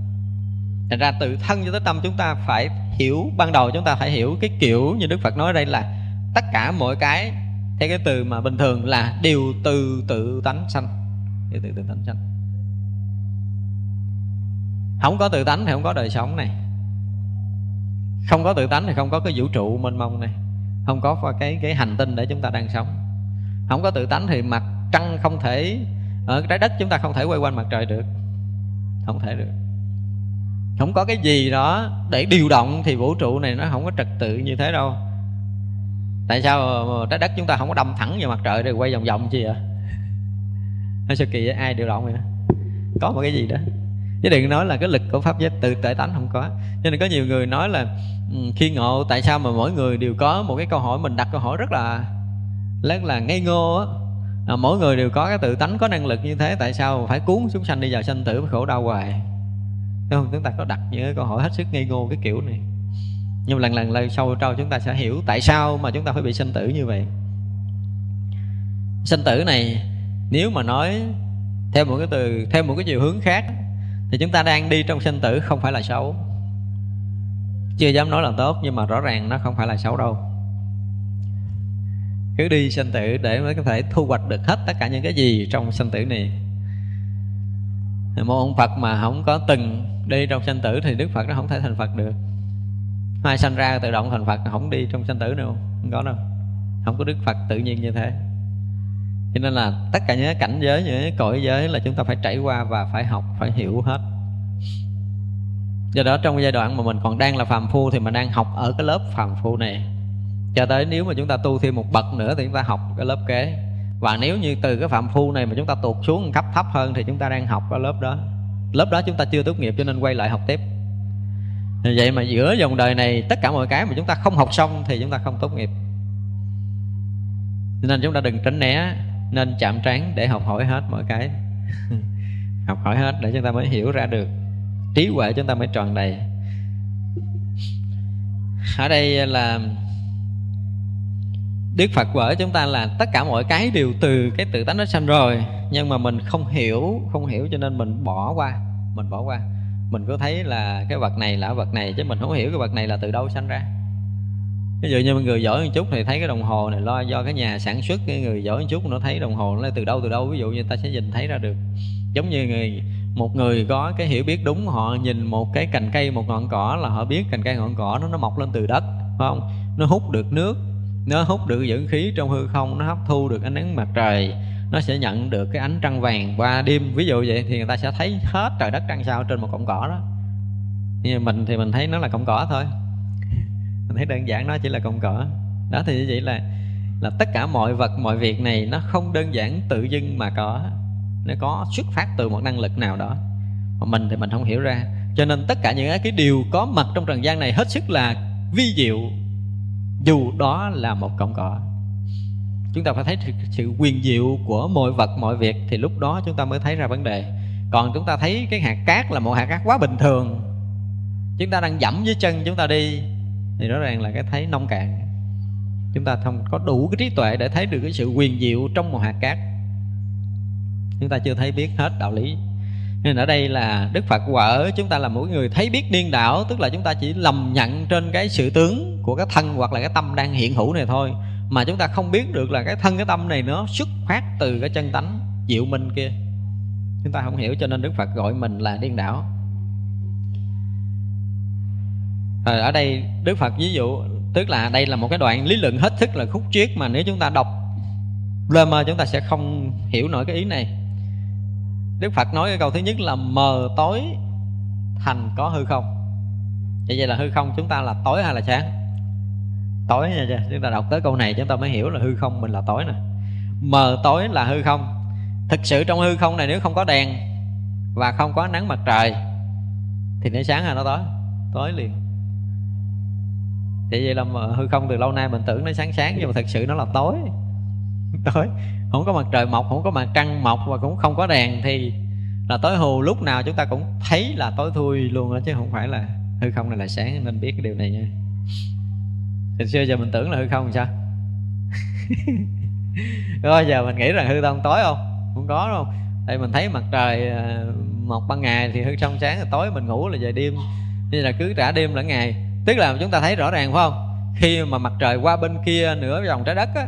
Thành ra từ thân cho tới tâm chúng ta phải hiểu, ban đầu chúng ta phải hiểu cái kiểu như đức phật nói đây là tất cả mọi cái, theo cái từ mà bình thường là đều từ tự tánh sanh. Đều từ tự tánh sanh. Không có tự tánh thì không có đời sống này. Không có tự tánh thì không có cái vũ trụ mênh mông này. Không có cái cái hành tinh để chúng ta đang sống. Không có tự tánh thì mặt trăng không thể, ở trái đất chúng ta không thể quay quanh mặt trời được. Không thể được. Không có cái gì đó để điều động thì vũ trụ này nó không có trật tự như thế đâu tại sao trái đất chúng ta không có đâm thẳng vào mặt trời rồi quay vòng vòng chi vậy? Nó sao kỳ vậy? ai điều động vậy? Có một cái gì đó. Chứ đừng nói là cái lực của pháp giới tự tệ tánh không có. Cho nên có nhiều người nói là ừ, khi ngộ tại sao mà mỗi người đều có một cái câu hỏi? Mình đặt câu hỏi rất là rất là ngây ngô á. À, mỗi người đều có cái tự tánh có năng lực như thế tại sao phải cuốn chúng sanh đi vào sanh tử khổ đau hoài? Đúng không? Chúng ta có đặt những cái câu hỏi hết sức ngây ngô cái kiểu này nhưng lần lần lần sâu trâu chúng ta sẽ hiểu tại sao mà chúng ta phải bị sinh tử như vậy. Sinh tử này, nếu mà nói theo một cái từ, theo một cái chiều hướng khác, thì chúng ta đang đi trong sinh tử không phải là xấu. Chưa dám nói là tốt, nhưng mà rõ ràng nó không phải là xấu đâu. Cứ đi sinh tử để mới có thể thu hoạch được hết tất cả những cái gì trong sinh tử này. Một ông Phật mà không có từng đi trong sinh tử thì Đức Phật nó không thể thành Phật được ai sanh ra tự động thành Phật, không đi trong sanh tử đâu không? Có đâu. Không có Đức Phật tự nhiên như thế. Cho nên là tất cả những cảnh giới, những cõi giới là chúng ta phải trải qua và phải học, phải hiểu hết. Do đó trong giai đoạn mà mình còn đang là phàm phu thì mình đang học ở cái lớp phàm phu này. Cho tới nếu mà chúng ta tu thêm một bậc nữa thì chúng ta học cái lớp kế. Và nếu như từ cái phạm phu này mà chúng ta tụt xuống cấp thấp hơn thì chúng ta đang học ở lớp đó. Lớp đó chúng ta chưa tốt nghiệp cho nên quay lại học tiếp vậy mà giữa dòng đời này tất cả mọi cái mà chúng ta không học xong thì chúng ta không tốt nghiệp. Nên chúng ta đừng tránh né nên chạm trán để học hỏi hết mọi cái. Học hỏi hết để chúng ta mới hiểu ra được. Trí huệ chúng ta mới tròn đầy. Ở đây là Đức Phật vở chúng ta là tất cả mọi cái đều từ cái tự tánh nó sanh rồi Nhưng mà mình không hiểu, không hiểu cho nên mình bỏ qua Mình bỏ qua mình cứ thấy là cái vật này là vật này, Chứ mình không hiểu cái vật này là từ đâu sanh ra. Ví dụ như người giỏi một chút thì thấy cái đồng hồ này lo do cái nhà sản xuất, cái người giỏi một chút nó thấy đồng hồ nó từ đâu từ đâu, ví dụ như ta sẽ nhìn thấy ra được. Giống như người, một người có cái hiểu biết đúng, họ nhìn một cái cành cây, một ngọn cỏ là họ biết cành cây, ngọn cỏ nó nó mọc lên từ đất, phải không? Nó hút được nước, nó hút được dưỡng khí trong hư không, nó hấp thu được ánh nắng mặt trời nó sẽ nhận được cái ánh trăng vàng qua đêm. Ví dụ vậy thì người ta sẽ thấy hết trời đất trăng sao trên một cọng cỏ đó. Như mình thì mình thấy nó là cọng cỏ thôi. Mình thấy đơn giản nó chỉ là cọng cỏ. Đó thì như vậy là là tất cả mọi vật, mọi việc này nó không đơn giản tự dưng mà có. Nó có xuất phát từ một năng lực nào đó. Mà mình thì mình không hiểu ra. Cho nên tất cả những cái điều có mặt trong trần gian này hết sức là vi diệu, dù đó là một cọng cỏ chúng ta phải thấy sự quyền diệu của mọi vật, mọi việc thì lúc đó chúng ta mới thấy ra vấn đề. Còn chúng ta thấy cái hạt cát là một hạt cát quá bình thường. Chúng ta đang dẫm dưới chân chúng ta đi, thì rõ ràng là cái thấy nông cạn. Chúng ta không có đủ cái trí tuệ để thấy được cái sự quyền diệu trong một hạt cát. Chúng ta chưa thấy biết hết đạo lý. Nên ở đây là đức phật quở chúng ta là mỗi người thấy biết điên đảo, tức là chúng ta chỉ lầm nhận trên cái sự tướng của cái thân hoặc là cái tâm đang hiện hữu này thôi mà chúng ta không biết được là cái thân, cái tâm này nó xuất phát từ cái chân tánh diệu minh kia. Chúng ta không hiểu cho nên đức phật gọi mình là điên đảo. Rồi ở đây đức phật ví dụ, tức là đây là một cái đoạn lý luận hết sức là khúc triết mà nếu chúng ta đọc lơ mơ chúng ta sẽ không hiểu nổi cái ý này. Đức phật nói cái câu thứ nhất là mờ tối thành có hư không. Vậy vậy là hư không chúng ta là tối hay là sáng? Tối nha chúng ta đọc tới câu này chúng ta mới hiểu là hư không mình là tối nè. Mờ tối là hư không. Thực sự trong hư không này nếu không có đèn và không có nắng mặt trời thì nó sáng hay nó tối tối liền. Thì vậy là hư không từ lâu nay mình tưởng nó sáng sáng nhưng mà thật sự nó là tối. Tối. Không có mặt trời mọc, không có mặt trăng mọc và cũng không có đèn thì là tối hù. Lúc nào chúng ta cũng thấy là tối thui luôn đó chứ không phải là hư không này là sáng. Nên biết cái điều này nha hồi xưa giờ mình tưởng là hư không sao? Rồi, giờ mình nghĩ rằng hư không tối không? Không có đâu tại mình thấy mặt trời một mọc ban ngày thì hư trong sáng rồi tối mình ngủ là về đêm. Như là cứ trả đêm lẫn ngày. Tức là chúng ta thấy rõ ràng, phải không? Khi mà mặt trời qua bên kia nửa vòng trái đất á,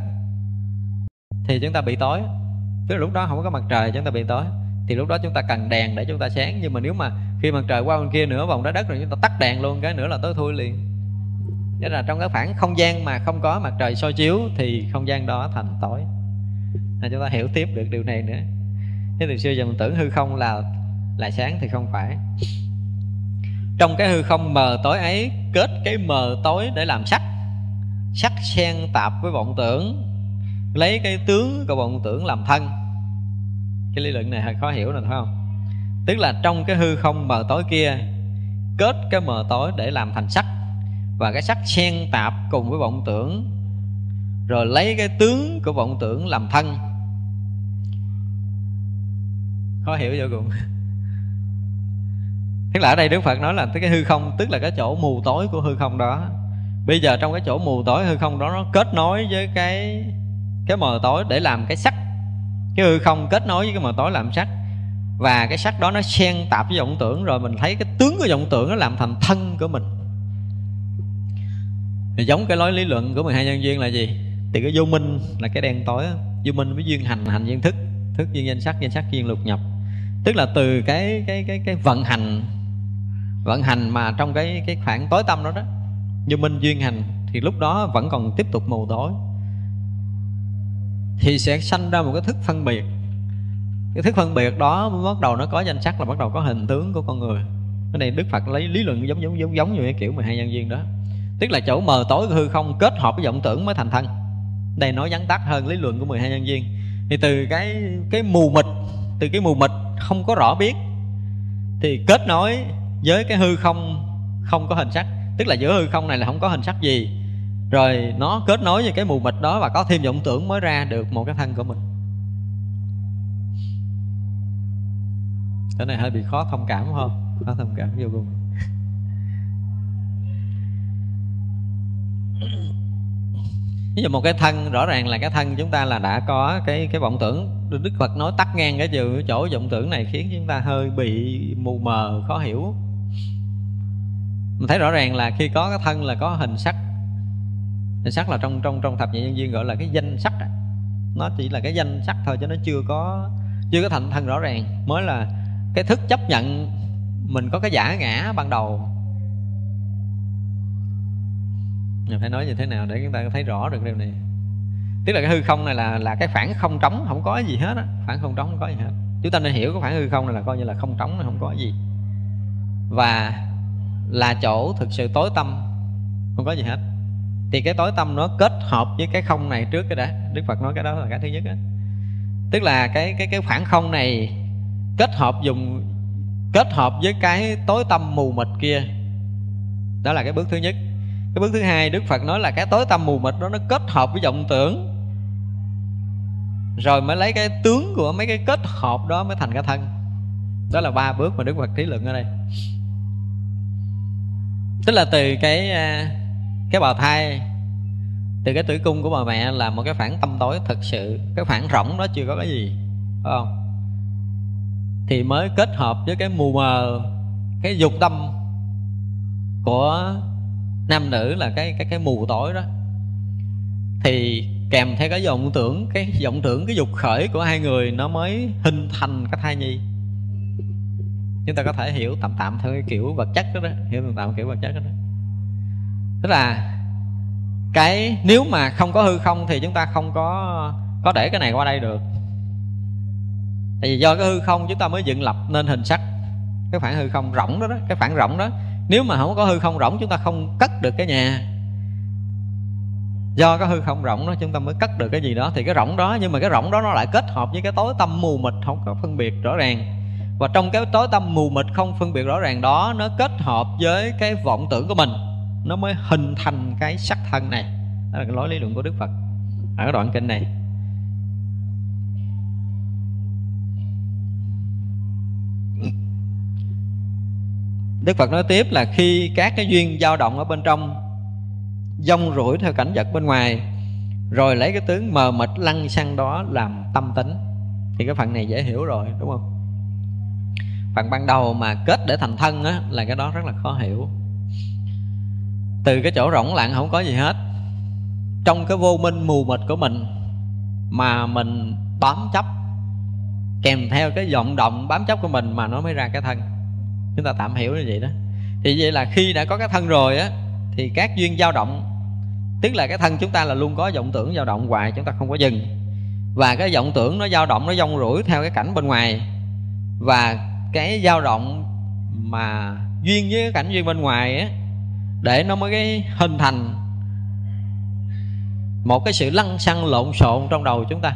thì chúng ta bị tối. Tức là lúc đó không có mặt trời, chúng ta bị tối. Thì lúc đó chúng ta cần đèn để chúng ta sáng. Nhưng mà nếu mà khi mặt trời qua bên kia nửa vòng trái đất rồi, chúng ta tắt đèn luôn, cái nữa là tối thui liền. Thế là trong cái khoảng không gian mà không có mặt trời soi chiếu thì không gian đó thành tối. Là chúng ta hiểu tiếp được điều này nữa. Thế từ xưa giờ mình tưởng hư không là là sáng thì không phải. Trong cái hư không mờ tối ấy, kết cái mờ tối để làm sắc. Sắc xen tạp với vọng tưởng, lấy cái tướng của vọng tưởng làm thân. Cái lý luận này hơi khó hiểu rồi, phải không? Tức là trong cái hư không mờ tối kia, kết cái mờ tối để làm thành sắc và cái sắc xen tạp cùng với vọng tưởng. Rồi lấy cái tướng của vọng tưởng làm thân. Khó hiểu vô cùng. Tức là ở đây đức phật nói là cái hư không, tức là cái chỗ mù tối của hư không đó. Bây giờ trong cái chỗ mù tối, hư không đó nó kết nối với cái cái mờ tối để làm cái sắc. Cái hư không kết nối với cái mờ tối làm sắc. Và cái sắc đó nó xen tạp với vọng tưởng, rồi mình thấy cái tướng của vọng tưởng nó làm thành thân của mình thì giống cái lối lý luận của 12 nhân duyên là gì? Thì cái vô minh là cái đen tối vô minh với duyên hành hành duyên thức. Thức duyên danh sắc danh sắc duyên lục nhập. Tức là từ cái cái cái cái vận hành vận hành mà trong cái cái khoảng tối tâm đó đó, vô minh duyên hành, thì lúc đó vẫn còn tiếp tục mù tối. Thì sẽ sanh ra một cái thức phân biệt. Cái thức phân biệt đó bắt đầu nó có danh sắc là bắt đầu có hình tướng của con người. Cái này đức phật lấy lý luận giống giống giống giống như cái kiểu 12 nhân duyên đó tức là chỗ mờ tối của hư không kết hợp với vọng tưởng mới thành thân. Đây nói vắn tắt hơn lý luận của 12 nhân viên. Thì từ cái cái mù mịt, từ cái mù mịt không có rõ biết, thì kết nối với cái hư không không có hình sắc. Tức là giữa hư không này là không có hình sắc gì. Rồi nó kết nối với cái mù mịt đó và có thêm vọng tưởng mới ra được một cái thân của mình. Cái này hơi bị khó thông cảm không? Khó thông cảm vô cùng. Ví dụ một cái thân, rõ ràng là cái thân chúng ta là đã có cái cái vọng tưởng. Đức phật nói tắt ngang cái chữ, chỗ vọng tưởng này khiến chúng ta hơi bị mù mờ, khó hiểu. Mình thấy rõ ràng là khi có cái thân là có hình sắc. Hình sắc là trong trong trong thập nhị nhân duyên gọi là cái danh sắc nó chỉ là cái danh sắc thôi chứ nó chưa có chưa có thành thân rõ ràng. Mới là cái thức chấp nhận mình có cái giả ngã ban đầu mình phải nói như thế nào để chúng ta thấy rõ được điều này. Tức là cái hư không này là là cái khoảng không trống, không có gì hết á. Khoảng không trống không có gì hết. Chúng ta nên hiểu cái khoảng hư không này là coi như là không trống, nó không có gì. Và là chỗ thực sự tối tâm, không có gì hết. Thì cái tối tâm nó kết hợp với cái không này trước cái đã. Đức phật nói cái đó là cái thứ nhất á. Tức là cái cái cái khoảng không này kết hợp dùng, kết hợp với cái tối tâm mù mịt kia. Đó là cái bước thứ nhất cái bước thứ hai, đức phật nói là cái tối tâm mù mịt đó nó kết hợp với vọng tưởng. Rồi mới lấy cái tướng của mấy cái kết hợp đó mới thành cái thân. Đó là ba bước mà đức phật trí luận ở đây. Tức là từ cái à, cái bào thai, từ cái tử cung của bà mẹ là một cái khoảng tâm tối thực sự. Cái khoảng rỗng đó chưa có cái gì, phải không? Thì mới kết hợp với cái mù mờ, cái dục tâm của nam nữ là cái cái cái mù tối đó. Thì kèm theo cái vọng tưởng cái vọng tưởng cái dục khởi của hai người nó mới hình thành cái thai nhi. Chúng ta có thể hiểu tạm tạm theo cái kiểu vật chất đó, đó hiểu tạm tạm kiểu vật chất đó, đó. Tức là cái nếu mà không có hư không thì chúng ta không có có để cái này qua đây được. Tại vì do cái hư không chúng ta mới dựng lập nên hình sắc. Cái khoảng hư không rỗng đó, đó cái khoảng rỗng đó nếu mà không có hư không rỗng, chúng ta không cất được cái nhà. Do cái hư không rỗng đó, chúng ta mới cất được cái gì đó. Thì cái rỗng đó, nhưng mà cái rỗng đó nó lại kết hợp với cái tối tâm mù mịt không có phân biệt rõ ràng. Và trong cái tối tâm mù mịt không phân biệt rõ ràng đó, nó kết hợp với cái vọng tưởng của mình. Nó mới hình thành cái sắc thân này. Đó là cái lối lý luận của đức phật. Ở cái đoạn kinh này. Đức Phật nói tiếp là khi các cái duyên dao động ở bên trong, Dông rủi theo cảnh vật bên ngoài, Rồi lấy cái tướng mờ mịt lăng xăng đó làm tâm tính, Thì cái phần này dễ hiểu rồi, đúng không? Phần ban đầu mà kết để thành thân á, Là cái đó rất là khó hiểu. Từ cái chỗ rỗng lặng không có gì hết. Trong cái vô minh mù mịt của mình Mà mình bám chấp, Kèm theo cái vọng động bám chấp của mình Mà nó mới ra cái thân chúng ta tạm hiểu như vậy đó. Thì vậy là khi đã có cái thân rồi á, thì các duyên dao động, tức là cái thân chúng ta là luôn có vọng tưởng dao động hoài, chúng ta không có dừng. Và cái vọng tưởng nó dao động, nó dông rủi theo cái cảnh bên ngoài. Và cái dao động mà duyên với cái cảnh duyên bên ngoài á, để nó mới cái hình thành một cái sự lăn xăng lộn xộn trong đầu chúng ta.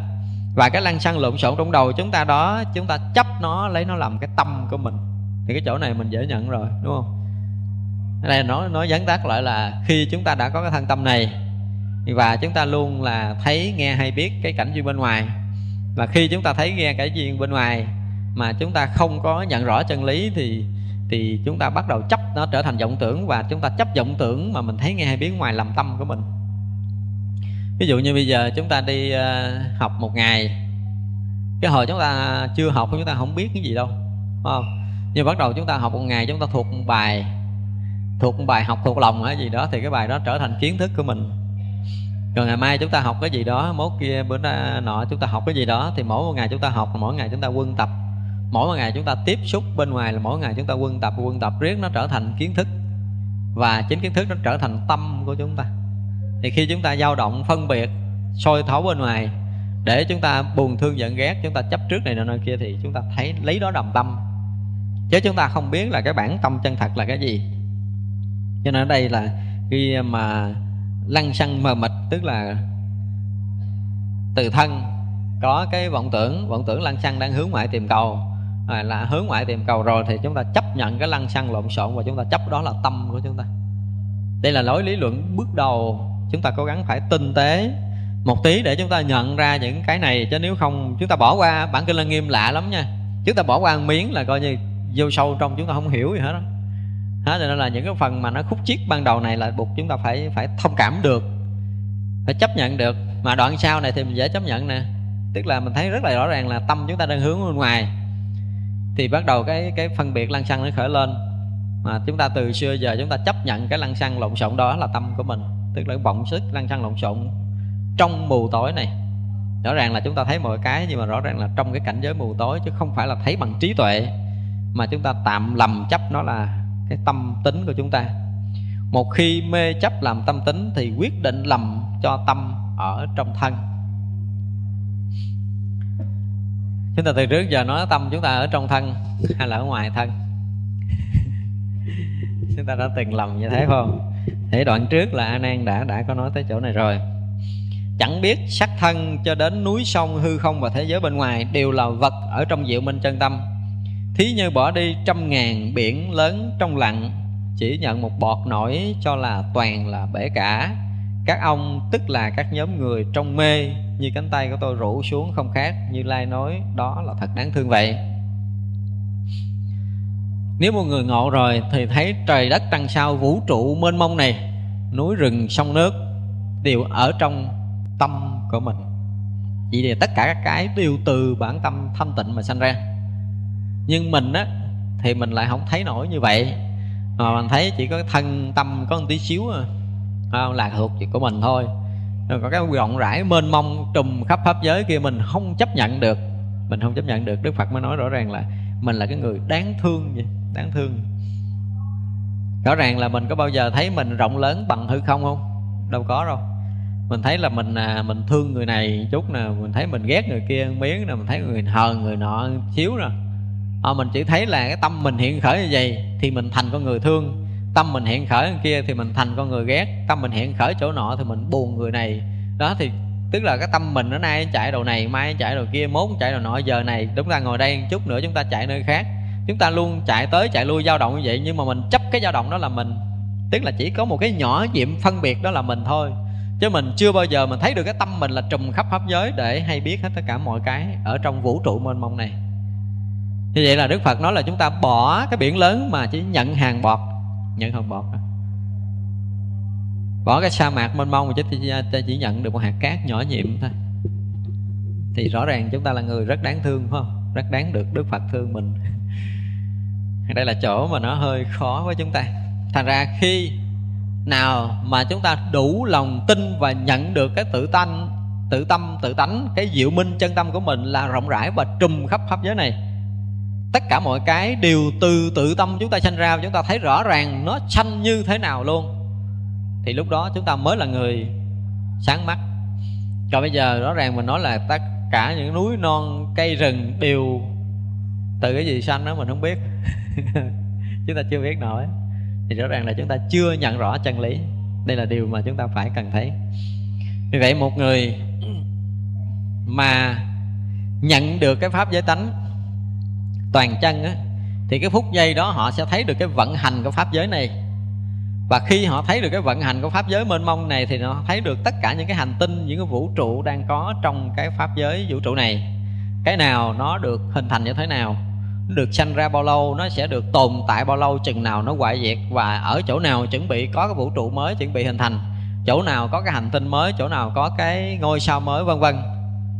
Và cái lăn xăng lộn xộn trong đầu chúng ta đó, chúng ta chấp nó, lấy nó làm cái tâm của mình thì cái chỗ này mình dễ nhận rồi, đúng không? Ở đây nói nói gián tác lại là khi chúng ta đã có cái thân tâm này, và chúng ta luôn là thấy, nghe hay biết cái cảnh duyên bên ngoài. Và khi chúng ta thấy nghe cái duyên bên ngoài mà chúng ta không có nhận rõ chân lý thì thì chúng ta bắt đầu chấp nó trở thành vọng tưởng, và chúng ta chấp vọng tưởng mà mình thấy nghe hay biết ngoài làm tâm của mình. Ví dụ như bây giờ chúng ta đi ờ, học một ngày, cái hồi chúng ta chưa học, chúng ta không biết cái gì đâu đúng không? Nhưng bắt đầu chúng ta học một ngày chúng ta thuộc một bài thuộc một bài học thuộc lòng hay gì đó thì cái bài đó trở thành kiến thức của mình còn ngày mai chúng ta học cái gì đó mốt kia bữa nọ chúng ta học cái gì đó thì mỗi một ngày chúng ta học mỗi ngày chúng ta quân tập mỗi một ngày chúng ta tiếp xúc bên ngoài là mỗi ngày chúng ta quân tập quân tập riết nó trở thành kiến thức và chính kiến thức nó trở thành tâm của chúng ta thì khi chúng ta dao động phân biệt soi thấu bên ngoài để chúng ta buồn thương giận ghét chúng ta chấp trước này nọ kia thì chúng ta thấy lấy đó đầm tâm chứ chúng ta không biết là cái bản tâm chân thật là cái gì. Cho nên ở đây là khi mà lăng xăng mờ mịt tức là từ thân có cái vọng tưởng vọng tưởng lăng xăng đang hướng ngoại tìm cầu. À, là hướng ngoại tìm cầu rồi thì chúng ta chấp nhận cái lăng xăng lộn xộn và chúng ta chấp đó là tâm của chúng ta. Đây là lối lý luận bước đầu. Chúng ta cố gắng phải tinh tế một tí để chúng ta nhận ra những cái này. Chứ nếu không chúng ta bỏ qua bản kinh lăng nghiêm lạ lắm nha. Chúng ta bỏ qua một miếng là coi như vô sâu trong chúng ta không hiểu gì hết đó đó cho nên là những cái phần mà nó khúc chiết ban đầu này là buộc chúng ta phải phải thông cảm được, phải chấp nhận được. Mà đoạn sau này thì mình dễ chấp nhận nè. Tức là mình thấy rất là rõ ràng là tâm chúng ta đang hướng bên ngoài. Thì bắt đầu cái cái phân biệt lăng xăng nó khởi lên. Mà chúng ta từ xưa giờ chúng ta chấp nhận cái lăng xăng lộn xộn đó là tâm của mình. Tức là vọng sức lăng xăng lộn xộn trong mù tối này. Rõ ràng là chúng ta thấy mọi cái nhưng mà rõ ràng là trong cái cảnh giới mù tối chứ không phải là thấy bằng trí tuệ mà chúng ta tạm lầm chấp nó là cái tâm tính của chúng ta. Một khi mê chấp làm tâm tính thì quyết định lầm cho tâm ở trong thân. Chúng ta từ trước giờ nói tâm chúng ta ở trong thân hay là ở ngoài thân? Chúng ta đã từng lầm như thế không? Thế đoạn trước là a nan đã đã có nói tới chỗ này rồi. Chẳng biết sắc thân cho đến núi sông hư không và thế giới bên ngoài đều là vật ở trong diệu minh chân tâm thí như bỏ đi trăm ngàn biển lớn trong lặng, chỉ nhận một bọt nổi cho là toàn là bể cả. Các ông, tức là các nhóm người trong mê, như cánh tay của tôi rủ xuống không khác như lai nói, đó là thật đáng thương vậy. Nếu một người ngộ rồi thì thấy trời đất trăng sao vũ trụ mênh mông này, núi rừng, sông nước đều ở trong tâm của mình. Chỉ thì tất cả các cái đều từ bản tâm thanh tịnh mà sanh ra nhưng mình á thì mình lại không thấy nổi như vậy. Mà mình thấy chỉ có thân tâm có một tí xíu à. Không, là thuộc việc của mình thôi. Rồi có cái rộng rãi mênh mông trùm khắp pháp giới kia mình không chấp nhận được. Mình không chấp nhận được đức phật mới nói rõ ràng là mình là cái người đáng thương vậy đáng thương. Rõ ràng là mình có bao giờ thấy mình rộng lớn bằng hư không không? Đâu có đâu. Mình thấy là mình à, mình thương người này chút nè mình thấy mình ghét người kia miếng nè mình thấy người hờn người nọ xíu nè à, mình chỉ thấy là cái tâm mình hiện khởi như vậy thì mình thành con người thương. Tâm mình hiện khởi kia thì mình thành con người ghét. Tâm mình hiện khởi chỗ nọ thì mình buồn người này. Đó thì tức là cái tâm mình nó nay chạy đầu này mai chạy đầu kia mốt chạy đầu nọ giờ này chúng ta ngồi đây chút nữa chúng ta chạy nơi khác. Chúng ta luôn chạy tới chạy lui dao động như vậy nhưng mà mình chấp cái dao động đó là mình. Tức là chỉ có một cái nhỏ nhiệm phân biệt đó là mình thôi. Chứ mình chưa bao giờ mình thấy được cái tâm mình là trùm khắp pháp giới để hay biết hết tất cả mọi cái ở trong vũ trụ mênh mông này như vậy là đức phật nói là chúng ta bỏ cái biển lớn mà chỉ nhận hàng bọt. Nhận hàng bọt bỏ cái sa mạc mênh mông mà chỉ, chỉ nhận được một hạt cát nhỏ nhiệm thôi. Thì rõ ràng chúng ta là người rất đáng thương phải không? Rất đáng được đức phật thương mình. Đây là chỗ mà nó hơi khó với chúng ta. Thành ra khi nào mà chúng ta đủ lòng tin và nhận được cái tự tánh tự tâm tự tánh cái diệu minh chân tâm của mình là rộng rãi và trùm khắp pháp giới này tất cả mọi cái đều từ tự tâm chúng ta sanh ra, chúng ta thấy rõ ràng nó sanh như thế nào luôn. Thì lúc đó chúng ta mới là người sáng mắt. Còn bây giờ rõ ràng mình nói là tất cả những núi non, cây rừng đều từ cái gì sanh đó mình không biết. Chúng ta chưa biết nổi. Thì rõ ràng là chúng ta chưa nhận rõ chân lý. Đây là điều mà chúng ta phải cần thấy. Vì vậy một người mà nhận được cái pháp giới tánh toàn chân á, thì cái phút giây đó họ sẽ thấy được cái vận hành của pháp giới này. Và khi họ thấy được cái vận hành của pháp giới mênh mông này, thì họ thấy được tất cả những cái hành tinh, những cái vũ trụ đang có trong cái pháp giới vũ trụ này. Cái nào nó được hình thành như thế nào, nó được sanh ra bao lâu, nó sẽ được tồn tại bao lâu, chừng nào nó hoại diệt, và ở chỗ nào chuẩn bị có cái vũ trụ mới chuẩn bị hình thành, chỗ nào có cái hành tinh mới, chỗ nào có cái ngôi sao mới, vân vân.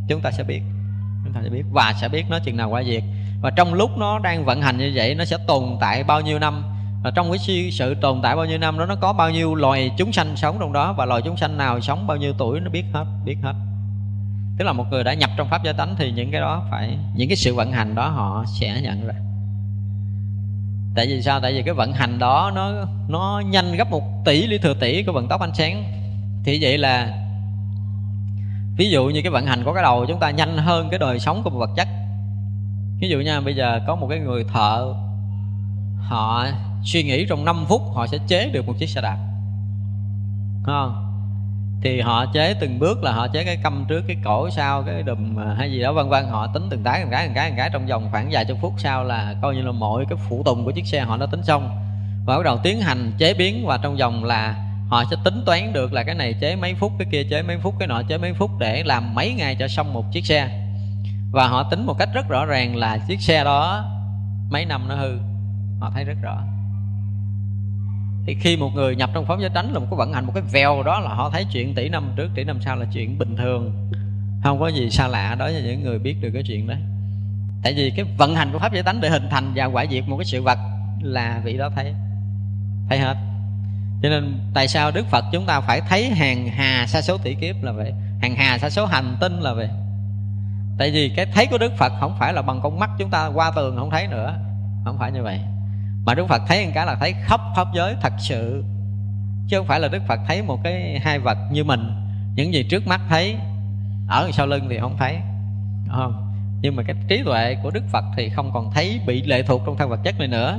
Chúng ta sẽ biết, chúng ta sẽ biết và sẽ biết nó chừng nào hoại diệt và trong lúc nó đang vận hành như vậy, nó sẽ tồn tại bao nhiêu năm? Và trong cái sự tồn tại bao nhiêu năm đó, nó có bao nhiêu loài chúng sanh sống trong đó? Và loài chúng sanh nào sống bao nhiêu tuổi, nó biết hết biết hết. Tức là một người đã nhập trong pháp giới tánh thì những cái đó phải, những cái sự vận hành đó họ sẽ nhận ra. Tại vì sao? Tại vì cái vận hành đó nó nó nhanh gấp một tỷ lý thừa tỷ của vận tốc ánh sáng. Thì vậy là, ví dụ như cái vận hành của cái đầu chúng ta nhanh hơn cái đời sống của một vật chất ví dụ nha, bây giờ có một cái người thợ, họ suy nghĩ trong 5 phút họ sẽ chế được một chiếc xe đạp. Không? Thì họ chế từng bước là họ chế cái câm trước, cái cổ sau, cái đùm à, hay gì đó, vân vân. Họ tính từng cái từng cái từng cái từng cái trong vòng khoảng vài chục phút sau là coi như là mọi cái phụ tùng của chiếc xe họ đã tính xong. Và bắt đầu tiến hành chế biến và trong vòng là họ sẽ tính toán được là cái này chế mấy phút, cái kia chế mấy phút, cái nọ chế mấy phút để làm mấy ngày cho xong một chiếc xe và họ tính một cách rất rõ ràng là chiếc xe đó mấy năm nó hư. Họ thấy rất rõ. Thì khi một người nhập trong pháp giới tánh là một cái vận hành một cái vèo đó là họ thấy chuyện tỷ năm trước, tỷ năm sau là chuyện bình thường. Không có gì xa lạ đối với những người biết được cái chuyện đấy. Tại vì cái vận hành của pháp giới tánh để hình thành và quả diệt một cái sự vật là vị đó thấy. Thấy hết. Cho nên tại sao đức phật chúng ta phải thấy hàng hà sa số tỷ kiếp là vậy? Hàng hà sa số hành tinh là vậy? Tại vì cái thấy của đức phật không phải là bằng con mắt chúng ta qua tường không thấy nữa. Không phải như vậy. Mà đức phật thấy một cái là thấy khắp pháp giới thật sự. Chứ không phải là đức phật thấy một cái hai vật như mình. Những gì trước mắt thấy, ở sau lưng thì không thấy. Không? Nhưng mà cái trí tuệ của đức phật thì không còn thấy bị lệ thuộc trong thân vật chất này nữa.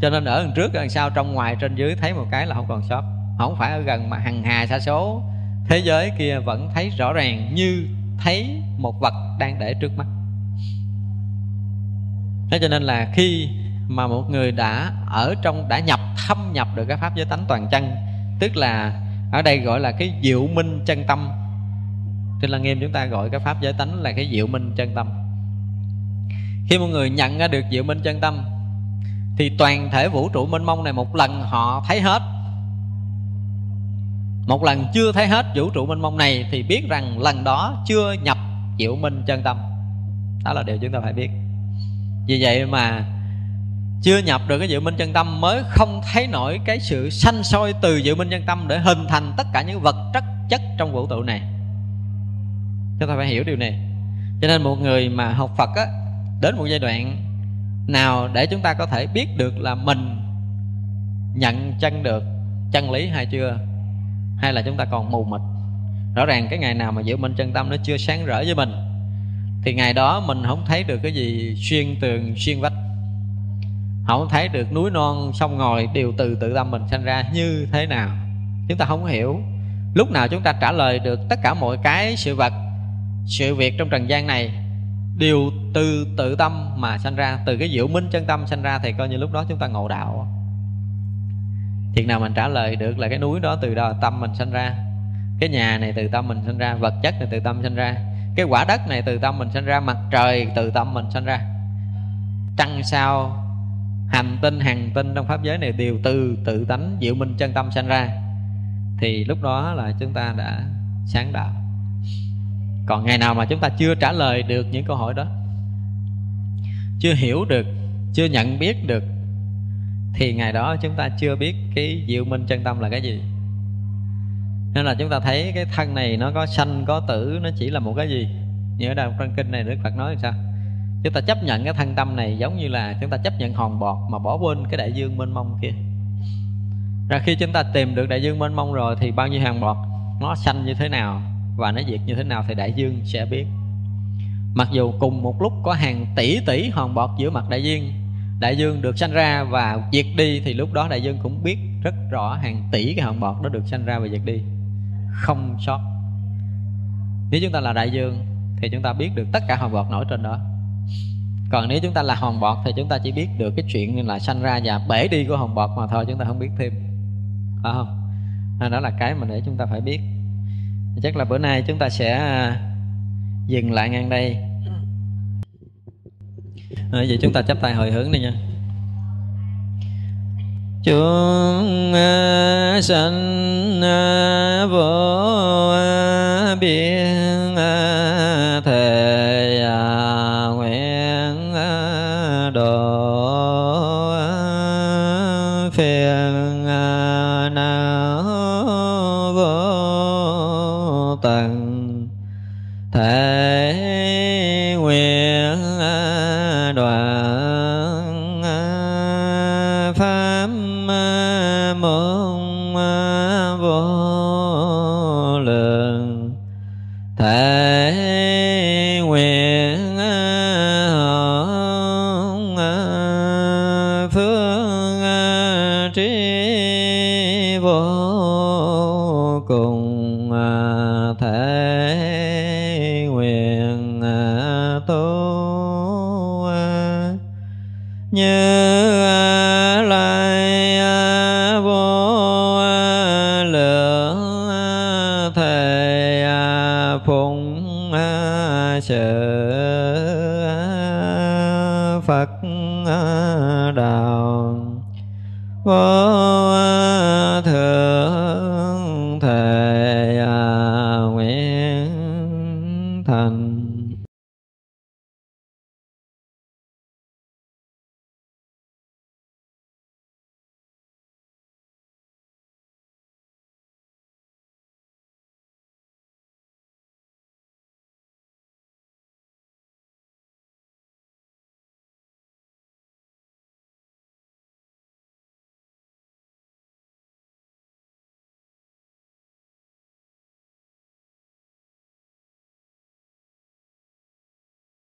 Cho nên ở đằng trước đằng sau, trong ngoài, trên dưới thấy một cái là không còn sót. Không phải ở gần mà hằng hà xa số. Thế giới kia vẫn thấy rõ ràng như thấy một vật đang để trước mắt. Thế cho nên là khi mà một người đã ở trong, đã nhập, thâm nhập được cái pháp giới tánh toàn chân, tức là ở đây gọi là cái diệu minh chân tâm. Trên lăng nghiêm chúng ta gọi cái pháp giới tánh là cái diệu minh chân tâm. Khi một người nhận ra được diệu minh chân tâm, thì toàn thể vũ trụ mênh mông này một lần họ thấy hết một lần chưa thấy hết vũ trụ mênh mông này thì biết rằng lần đó chưa nhập diệu minh chân tâm. Đó là điều chúng ta phải biết. Vì vậy mà chưa nhập được cái diệu minh chân tâm mới không thấy nổi cái sự sanh sôi từ diệu minh chân tâm để hình thành tất cả những vật chất chất trong vũ trụ này. Chúng ta phải hiểu điều này. Cho nên một người mà học phật á, đến một giai đoạn nào để chúng ta có thể biết được là mình nhận chân được chân lý hay chưa? Hay là chúng ta còn mù mịt? Rõ ràng cái ngày nào mà diệu minh chân tâm nó chưa sáng rỡ với mình, thì ngày đó mình không thấy được cái gì xuyên tường, xuyên vách. Không thấy được núi non sông ngòi đều từ tự tâm mình sanh ra như thế nào. Chúng ta không hiểu. Lúc nào chúng ta trả lời được tất cả mọi cái sự vật, sự việc trong trần gian này đều từ tự tâm mà sanh ra. Từ cái diệu minh chân tâm sanh ra thì coi như lúc đó chúng ta ngộ đạo. Thiệt nào mình trả lời được là cái núi đó từ đó tâm mình sanh ra. Cái nhà này từ tâm mình sanh ra Vật chất này từ tâm sanh ra. Cái quả đất này từ tâm mình sanh ra Mặt trời từ tâm mình sanh ra. Trăng sao Hành tinh, hàng tinh trong pháp giới này Đều từ tự tánh diệu minh chân tâm sanh ra. Thì lúc đó là chúng ta đã sáng đạo Còn ngày nào mà chúng ta chưa trả lời được những câu hỏi đó Chưa hiểu được Chưa nhận biết được thì ngày đó chúng ta chưa biết cái diệu minh chân tâm là cái gì. Nên là chúng ta thấy cái thân này nó có sanh, có tử, nó chỉ là một cái gì? Như ở trong trong kinh này đức phật nói làm sao? Chúng ta chấp nhận cái thân tâm này giống như là chúng ta chấp nhận hòn bọt mà bỏ quên cái đại dương mênh mông kia. Ra khi chúng ta tìm được đại dương mênh mông rồi thì bao nhiêu hòn bọt? Nó sanh như thế nào và nó diệt như thế nào thì đại dương sẽ biết. Mặc dù cùng một lúc có hàng tỷ tỷ hòn bọt giữa mặt đại dương đại dương được sanh ra và diệt đi thì lúc đó đại dương cũng biết rất rõ hàng tỷ cái hòn bọt đó được sanh ra và diệt đi. Không sót. Nếu chúng ta là đại dương thì chúng ta biết được tất cả hòn bọt nổi trên đó. Còn nếu chúng ta là hòn bọt thì chúng ta chỉ biết được cái chuyện là sanh ra và bể đi của hòn bọt mà thôi, chúng ta không biết thêm. Phải không? Đó là cái mà để chúng ta phải biết. Chắc là bữa nay chúng ta sẽ à, dừng lại ngang đây à, vậy chúng ta chắp tay hồi hướng đi nha. Chúng à, sanh à, vô à, biên thể